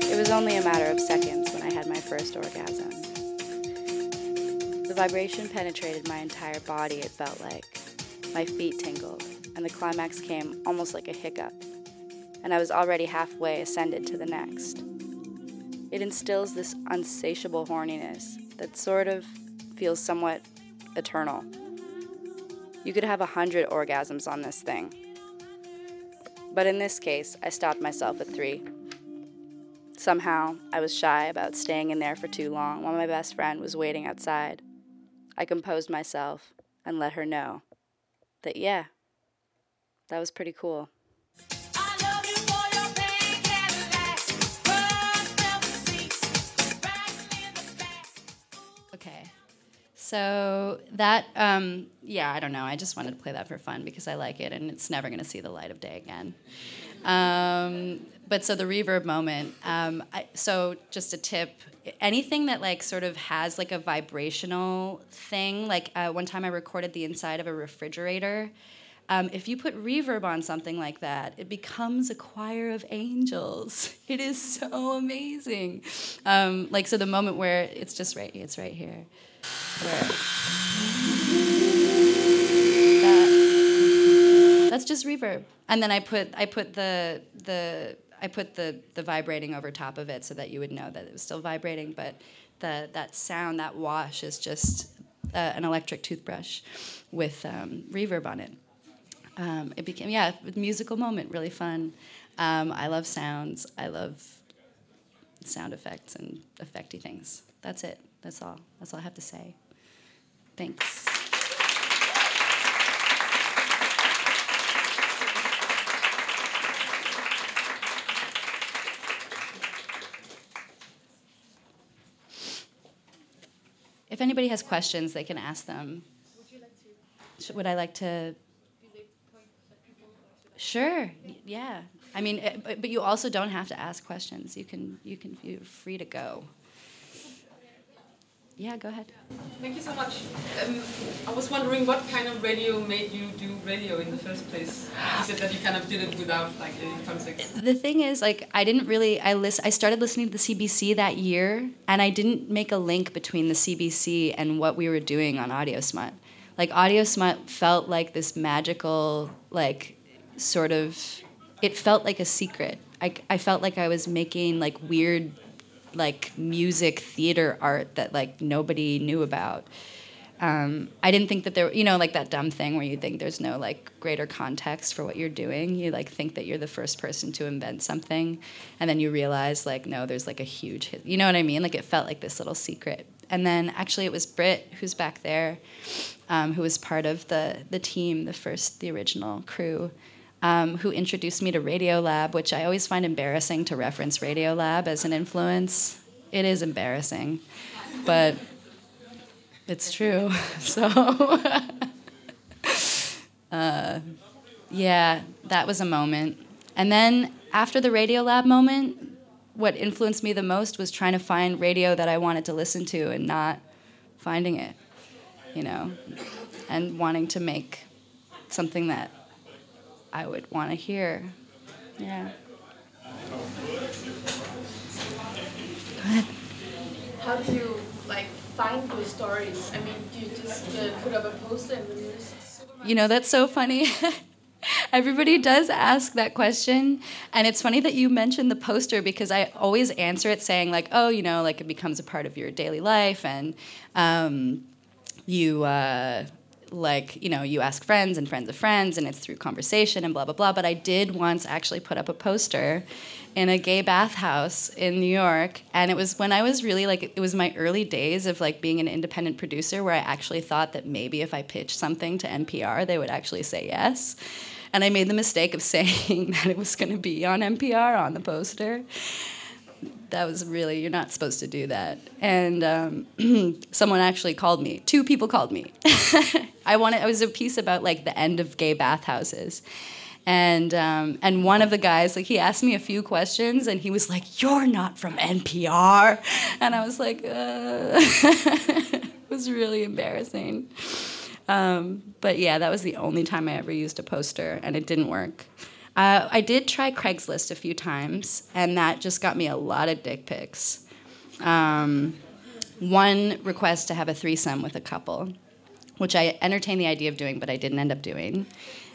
It was only a matter of seconds when I had my first orgasm. The vibration penetrated my entire body, it felt like. My feet tingled, and the climax came almost like a hiccup, and I was already halfway ascended to the next. It instills this unsatiable horniness that sort of feels somewhat eternal. You could have a hundred orgasms on this thing. But in this case, I stopped myself at three. Somehow, I was shy about staying in there for too long while my best friend was waiting outside. I composed myself and let her know that, yeah, that was pretty cool. So that, um, yeah, I don't know. I just wanted to play that for fun because I like it, and it's never going to see the light of day again. Um, but so the reverb moment. Um, I, so just a tip: anything that like sort of has like a vibrational thing. Like uh, one time I recorded the inside of a refrigerator. Um, if you put reverb on something like that, it becomes a choir of angels. It is so amazing. Um, like so, the moment where it's just right, it's right here, where that, that's just reverb. And then I put I put the the I put the the vibrating over top of it so that you would know that it was still vibrating, but the that sound that wash is just uh, an electric toothbrush with um, reverb on it. um, it became yeah, a musical moment, really fun. Um, I love sounds. I love sound effects and effecty things. That's it. That's all. That's all I have to say. Thanks. If anybody has questions, they can ask them. Would you like to Would I like to? Sure. Yeah. I mean, eh, but, but you also don't have to ask questions. You can you can you're free to go. Yeah, go ahead. Thank you so much. Um, I was wondering what kind of radio made you do radio in the first place. You said that you kind of did it without like any context. The thing is, like, I didn't really. I list. I started listening to the CBC that year, and I didn't make a link between the CBC and what we were doing on Audio Smut. Like, Audio Smut felt like this magical, like, sort of. It felt like a secret. I, I felt like I was making like weird, like music theater art that like nobody knew about. Um, I didn't think that there, you know, like that dumb thing where you think there's no like greater context for what you're doing. You like think that you're the first person to invent something, and then you realize like no, there's like a huge, you know what I mean? Like it felt like this little secret. And then actually it was Britt who's back there, um, who was part of the the team, the first, the original crew. Um, who introduced me to Radiolab, which I always find embarrassing to reference Radiolab as an influence. It is embarrassing, but it's true. So, uh, yeah, that was a moment. And then after the Radiolab moment, what influenced me the most was trying to find radio that I wanted to listen to and not finding it, you know, and wanting to make something that I would want to hear. Yeah. Go ahead. How do you like find those stories? I mean, do you just uh, put up a poster and then there's You know, that's so funny. Everybody does ask that question. And it's funny that you mentioned the poster because I always answer it saying, like, oh, you know, like it becomes a part of your daily life. And um, you, uh, like, you know, you ask friends and friends of friends, and it's through conversation and blah, blah, blah. But I did once actually put up a poster in a gay bathhouse in New York. And it was when I was really like, it was my early days of like being an independent producer where I actually thought that maybe if I pitched something to NPR, they would actually say yes. And I made the mistake of saying that it was going to be on NPR on the poster. That was really, you're not supposed to do that. And um, someone actually called me. Two people called me. I wanted, it was a piece about like the end of gay bathhouses and um, and one of the guys like he asked me a few questions and he was like you're not from npr and i was like uh. it was really embarrassing um, but yeah that was the only time i ever used a poster and it didn't work uh, i did try craigslist a few times and that just got me a lot of dick pics um, one request to have a threesome with a couple which i entertained the idea of doing but i didn't end up doing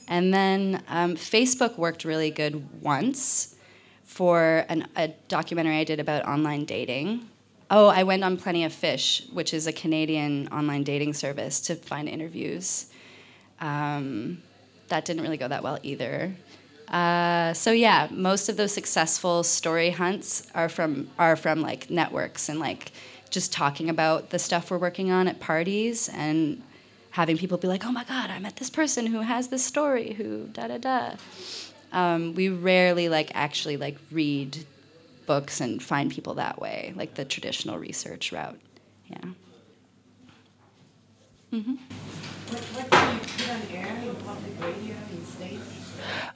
and then um, Facebook worked really good once for an, a documentary I did about online dating. Oh, I went on Plenty of Fish, which is a Canadian online dating service, to find interviews. Um, that didn't really go that well either. Uh, so yeah, most of those successful story hunts are from are from like networks and like just talking about the stuff we're working on at parties and having people be like, "Oh my God, I met this person who has this story, who da da da." Um, we rarely like actually like read books and find people that way, like the traditional research route. Yeah. Mm-hmm. What, what do you put on air public radio?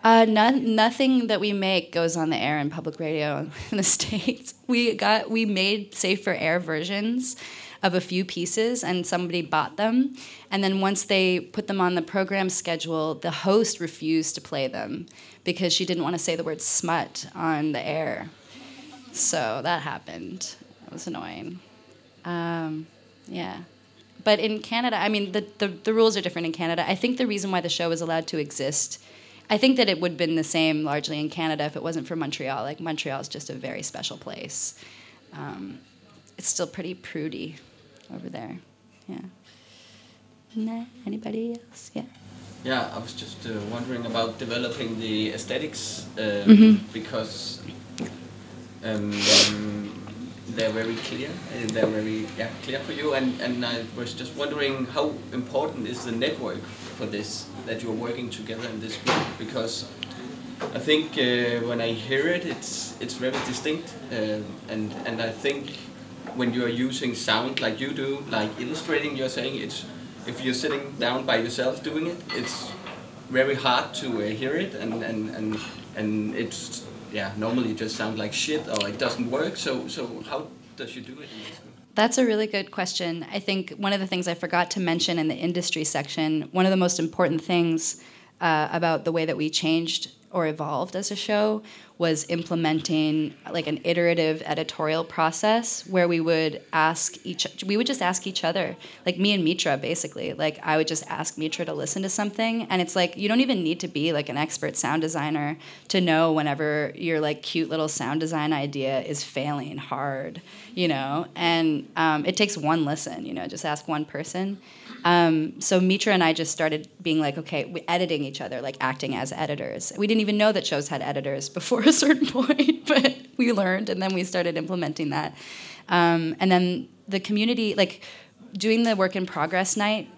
Uh, no, nothing that we make goes on the air in public radio in the states. We got we made safer air versions of a few pieces and somebody bought them. And then once they put them on the program schedule, the host refused to play them because she didn't want to say the word smut on the air. So that happened. It was annoying. Um, yeah. But in Canada, I mean, the, the, the rules are different in Canada. I think the reason why the show was allowed to exist, I think that it would have been the same largely in Canada if it wasn't for Montreal. Like, Montreal is just a very special place. Um, it's still pretty prudy over there. Yeah. Nah, anybody else? Yeah. Yeah, I was just uh, wondering about developing the aesthetics um, Mhm. because um, they're very clear and they're very yeah, clear for you. And, and I was just wondering how important is the network for this that you're working together in this group because I think uh, when I hear it, it's it's very distinct, um, and and I think when you are using sound like you do, like illustrating, you're saying it's if you're sitting down by yourself doing it, it's very hard to uh, hear it, and and and and it's yeah normally it just sounds like shit or it doesn't work. So so how does you do it? That's a really good question. I think one of the things I forgot to mention in the industry section, one of the most important things uh, about the way that we changed or evolved as a show was implementing like an iterative editorial process where we would ask each we would just ask each other like me and mitra basically. Like i would just ask mitra to listen to something and it's like you don't even need to be like an expert sound designer to know whenever your like cute little sound design idea is failing hard you know? And um, it takes one listen you know just ask one person. Um, so Mitra and I just started being like, okay, editing each other, like acting as editors. We didn't even know that shows had editors before a certain point, but we learned, and then we started implementing that. Um, and then the community, like doing the work in progress night,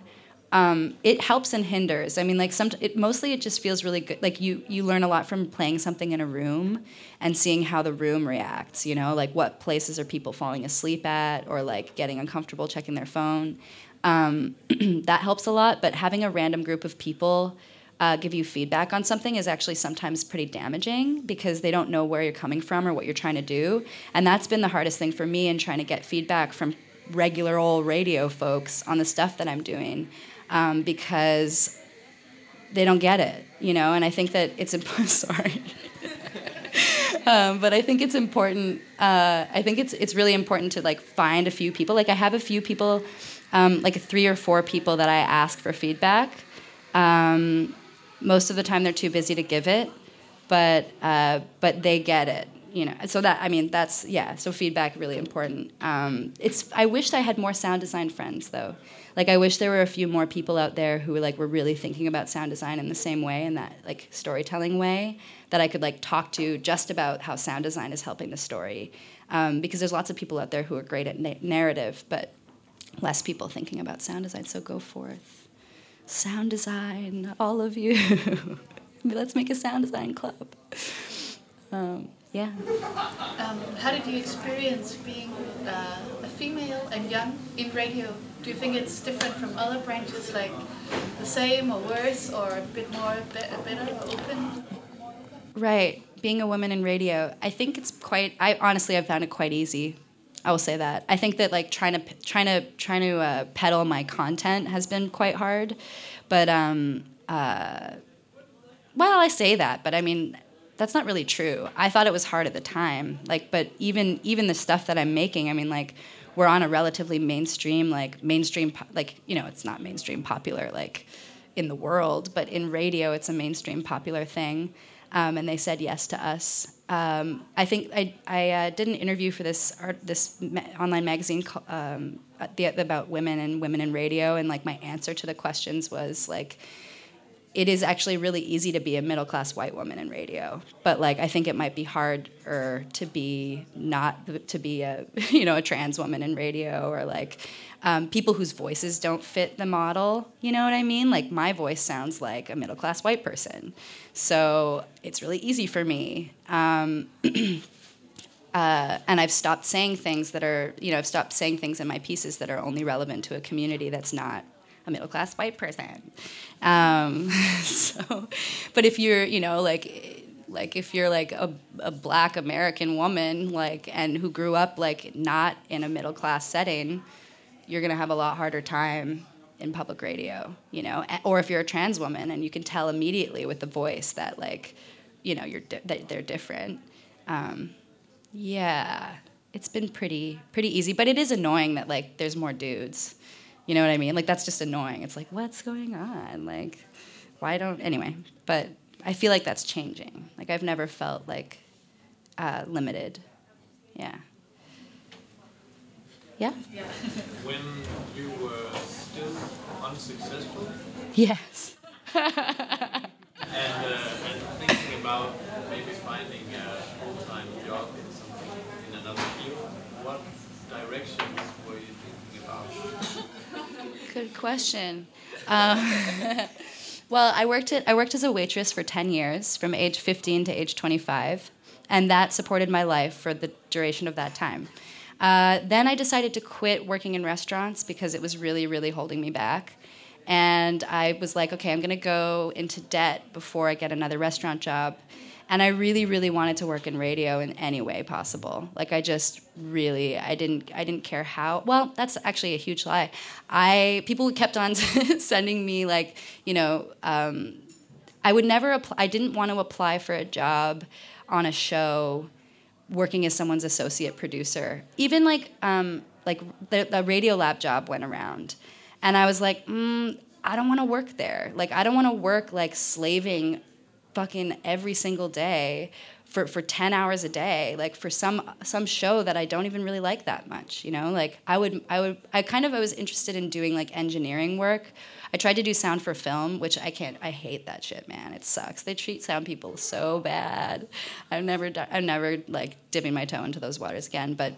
um, it helps and hinders. I mean, like some, it, mostly it just feels really good. Like you, you learn a lot from playing something in a room and seeing how the room reacts. You know, like what places are people falling asleep at, or like getting uncomfortable checking their phone. Um, that helps a lot, but having a random group of people uh, give you feedback on something is actually sometimes pretty damaging because they don't know where you're coming from or what you're trying to do. And that's been the hardest thing for me in trying to get feedback from regular old radio folks on the stuff that I'm doing um, because they don't get it, you know. And I think that it's important. Sorry. um, but I think it's important. Uh, I think it's it's really important to like find a few people. Like I have a few people um, like three or four people that I ask for feedback. Um, most of the time, they're too busy to give it, but uh, but they get it. You know, so that I mean, that's yeah. So feedback really important. Um, it's I wish I had more sound design friends though. Like I wish there were a few more people out there who were like were really thinking about sound design in the same way, in that like storytelling way, that I could like talk to just about how sound design is helping the story. Um, because there's lots of people out there who are great at na- narrative, but less people thinking about sound design. So go forth. Sound design, all of you. Let's make a sound design club. Um, yeah. Um, how did you experience being uh, a female and young in radio? Do you think it's different from other branches, like the same or worse, or a bit more be- better or open? Right. Being a woman in radio, I think it's quite. I honestly, I found it quite easy. I will say that. I think that like trying to trying to trying to uh, peddle my content has been quite hard, but um, uh, well, I say that, but I mean that's not really true. I thought it was hard at the time. Like, but even even the stuff that I'm making, I mean, like we're on a relatively mainstream, like mainstream, like you know, it's not mainstream popular like in the world, but in radio, it's a mainstream popular thing. Um, and they said yes to us. Um, I think I, I uh, did an interview for this art, this ma- online magazine um, the, about women and women in radio, and like my answer to the questions was like, it is actually really easy to be a middle class white woman in radio, but like I think it might be harder to be not to be a you know a trans woman in radio or like um, people whose voices don't fit the model. You know what I mean? Like my voice sounds like a middle class white person, so it's really easy for me. Um, uh, and I've stopped saying things that are you know I've stopped saying things in my pieces that are only relevant to a community that's not a middle class white person. Um, so, but if you're, you know, like, like if you're like a, a black American woman, like, and who grew up like not in a middle class setting, you're gonna have a lot harder time in public radio, you know. Or if you're a trans woman and you can tell immediately with the voice that like, you know, you're di- that they're different. Um, yeah, it's been pretty pretty easy, but it is annoying that like there's more dudes. You know what I mean? Like that's just annoying. It's like what's going on? Like why don't anyway? But I feel like that's changing. Like I've never felt like uh, limited. Yeah. Yeah. When you were still unsuccessful. Yes. And, uh, and thinking about maybe finding a full-time job in something in another field, what directions were you thinking about? Good question. Um, well, I worked at I worked as a waitress for ten years, from age 15 to age 25, and that supported my life for the duration of that time. Uh, then I decided to quit working in restaurants because it was really, really holding me back. And I was like, okay, I'm gonna go into debt before I get another restaurant job. And I really, really wanted to work in radio in any way possible. Like I just really, I didn't, I didn't care how. Well, that's actually a huge lie. I people kept on sending me like, you know, um, I would never apply. I didn't want to apply for a job on a show working as someone's associate producer. Even like um, like the, the Radiolab job went around, and I was like, mm, I don't want to work there. Like I don't want to work like slaving, fucking every single day. For, for 10 hours a day like for some some show that i don't even really like that much you know? Like i would i would i kind of i was interested in doing like engineering work. I tried to do sound for film which i can't i hate that shit man. It sucks. They treat sound people so bad. I've never i'm never like dipping my toe into those waters again but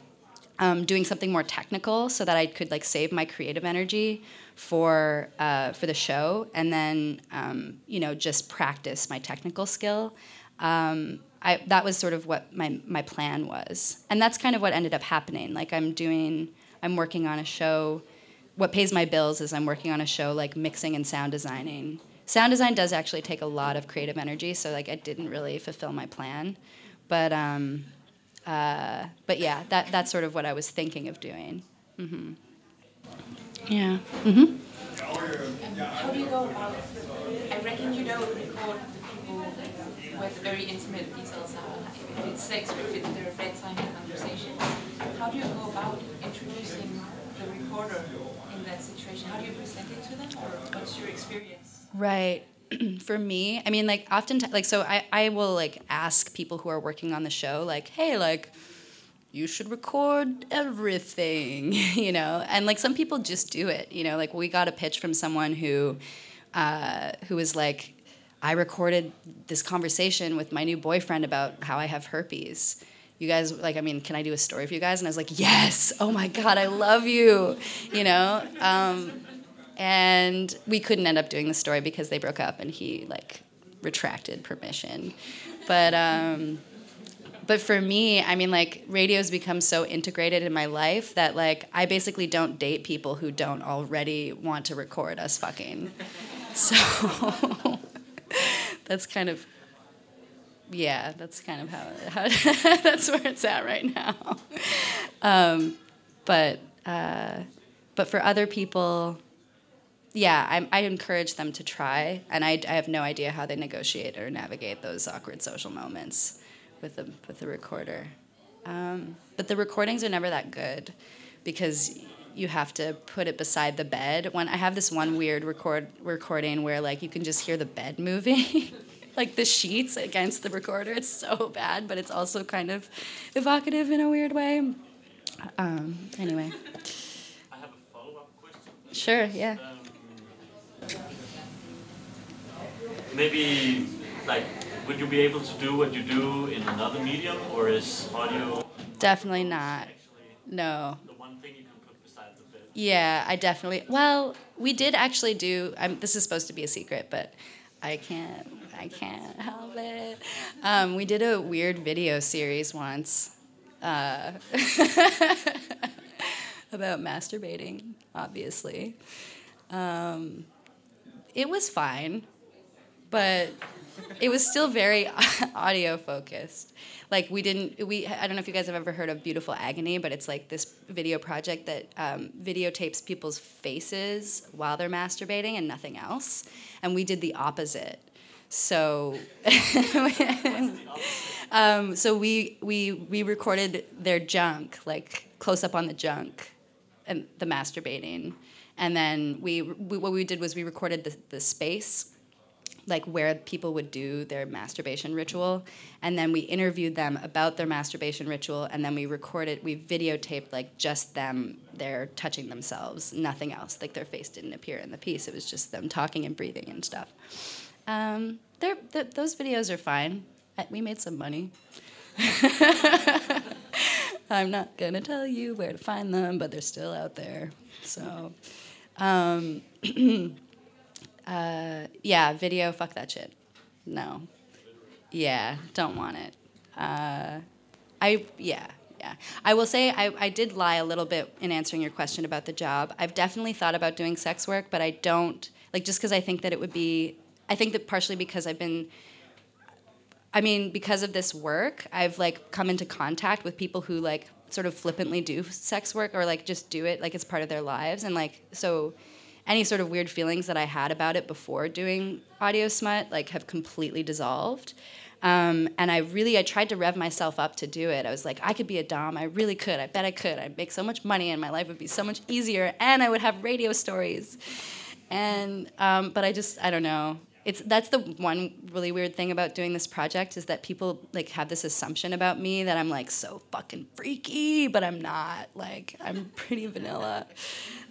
um, doing something more technical so that I could like save my creative energy for uh, for the show, and then um, you know just practice my technical skill. Um, I, that was sort of what my my plan was, and that's kind of what ended up happening. Like I'm doing, I'm working on a show. What pays my bills is I'm working on a show like mixing and sound designing. Sound design does actually take a lot of creative energy, so like I didn't really fulfill my plan, but. Um, uh, but yeah, that that's sort of what I was thinking of doing. Mm-hmm. Yeah. Mm-hmm. How do you go about? I reckon you don't record the people where the very intimate details are, if it's sex or if it's their bedtime conversation, How do you go about introducing the recorder in that situation? How do you present it to them, or what's your experience? Right. for me, I mean, like often, like so, I I will like ask people who are working on the show, like, hey, like, you should record everything, you know, and like some people just do it, you know, like we got a pitch from someone who, uh, who was like, I recorded this conversation with my new boyfriend about how I have herpes. You guys, like, I mean, can I do a story for you guys? And I was like, yes, oh my God, I love you, you know? Um, and we couldn't end up doing the story because they broke up and he like retracted permission but um but for me i mean like radio's become so integrated in my life that like i basically don't date people who don't already want to record us fucking. So that's kind of yeah that's kind of how, how that's where it's at right now. Um, but uh, but for other people yeah, I, I, encourage them to try, and I, I, have no idea how they negotiate or navigate those awkward social moments with the with the recorder. Um, but the recordings are never that good because you have to put it beside the bed. When I have this one weird record recording where like you can just hear the bed moving. like the sheets against the recorder. It's so bad, but it's also kind of evocative in a weird way. Um, anyway. I have a follow up question. Sure, yeah. Um, maybe like would you be able to do what you do in another medium or is audio definitely not. no. the one thing you can put beside the bed yeah i definitely well we did actually do I'm, this is supposed to be a secret but i can't i can't help it. Um, we did a weird video series once uh, about masturbating obviously. Um, it was fine but it was still very audio focused. Like we didn't we I don't know if you guys have ever heard of Beautiful Agony, but it's like this video project that um, videotapes people's faces while they're masturbating and nothing else. And we did the opposite. So, um, so we we we recorded their junk, like close up on the junk, and the masturbating, and then we, we what we did was we recorded the, the space like where people would do their masturbation ritual. And then we interviewed them about their masturbation ritual and then we recorded we videotaped like just them there touching themselves nothing else. Like their face didn't appear in the piece. It was just them talking and breathing and stuff. Um, they're, th- those videos are fine. We made some money. I'm not going to tell you where to find them but they're still out there. So um, uh, yeah video fuck that shit no yeah, don't want it. Uh, I yeah yeah. I will say I, I did lie a little bit in answering your question about the job. I've definitely thought about doing sex work, but I don't like just because I think that it would be. I think that partially because I've been. I mean, because of this work, I've like come into contact with people who like sort of flippantly do sex work or like just do it like it's part of their lives and like so any sort of weird feelings that I had about it before doing audio smut like have completely dissolved. Um, and I really I tried to rev myself up to do it. I was like, I could be a dom. I really could. I bet I could. I'd make so much money, and my life would be so much easier, and I would have radio stories. And um, but I just I don't know. It's that's the one really weird thing about doing this project is that people like have this assumption about me that I'm like so fucking freaky, but I'm not. Like I'm pretty vanilla.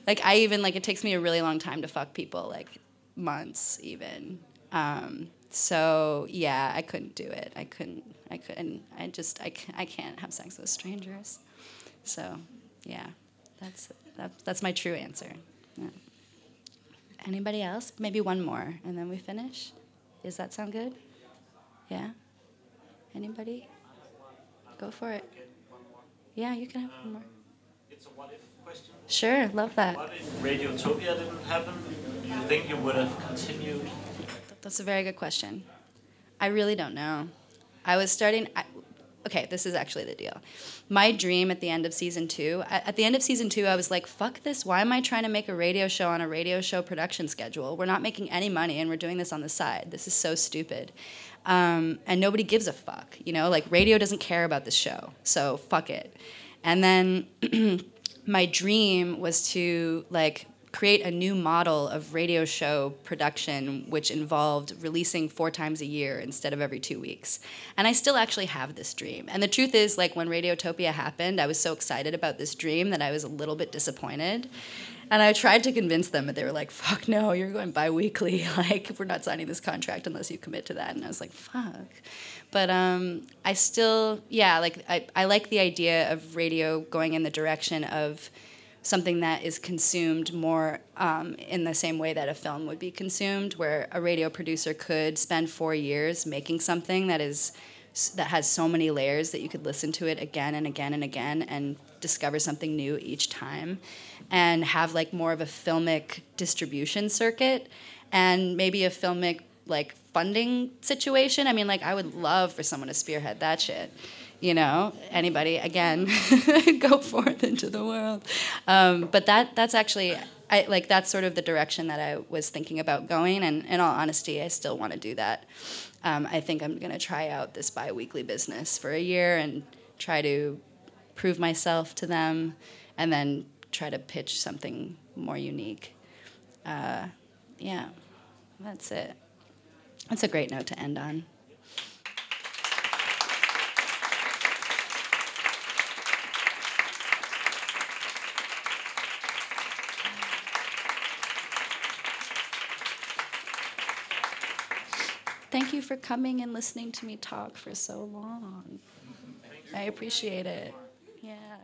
Like I even like it takes me a really long time to fuck people, like months even. Um, so yeah, I couldn't do it. I couldn't. I couldn't. I just. I, I can't have sex with strangers. So yeah, that's that, that's my true answer. Yeah. Anybody else? Maybe one more, and then we finish. Does that sound good? Yeah. Anybody? Go for it. Yeah, you can have one more. It's a what if question. Sure, love that. What if Radiotopia didn't happen? Do you think you would have continued? That's a very good question. I really don't know. I was starting. I, okay, this is actually the deal. My dream at the end of season two, at the end of season two, I was like, fuck this. Why am I trying to make a radio show on a radio show production schedule? We're not making any money and we're doing this on the side. This is so stupid. Um, and nobody gives a fuck. You know, like radio doesn't care about this show. So fuck it. And then my dream was to like create a new model of radio show production which involved releasing four times a year instead of every two weeks. And i still actually have this dream. And the truth is like when radiotopia happened i was so excited about this dream that i was a little bit disappointed. And i tried to convince them but they were like fuck no you're going bi-weekly. Like we're not signing this contract unless you commit to that. And i was like fuck. But um, i still yeah like I, I like the idea of radio going in the direction of something that is consumed more um, in the same way that a film would be consumed, where a radio producer could spend four years making something that is that has so many layers that you could listen to it again and again and again and discover something new each time, and have like more of a filmic distribution circuit, and maybe a filmic like funding situation. I mean, like I would love for someone to spearhead that shit you know anybody again go forth into the world. Um, but that that's actually I, like that's sort of the direction that I was thinking about going and in all honesty I still want to do that. Um, I think I'm to try out this bi-weekly business for a year and try to prove myself to them and then try to pitch something more unique. Uh, yeah that's it. That's a great note to end on Thank you for coming and listening to me talk for so long. I appreciate it. Yeah.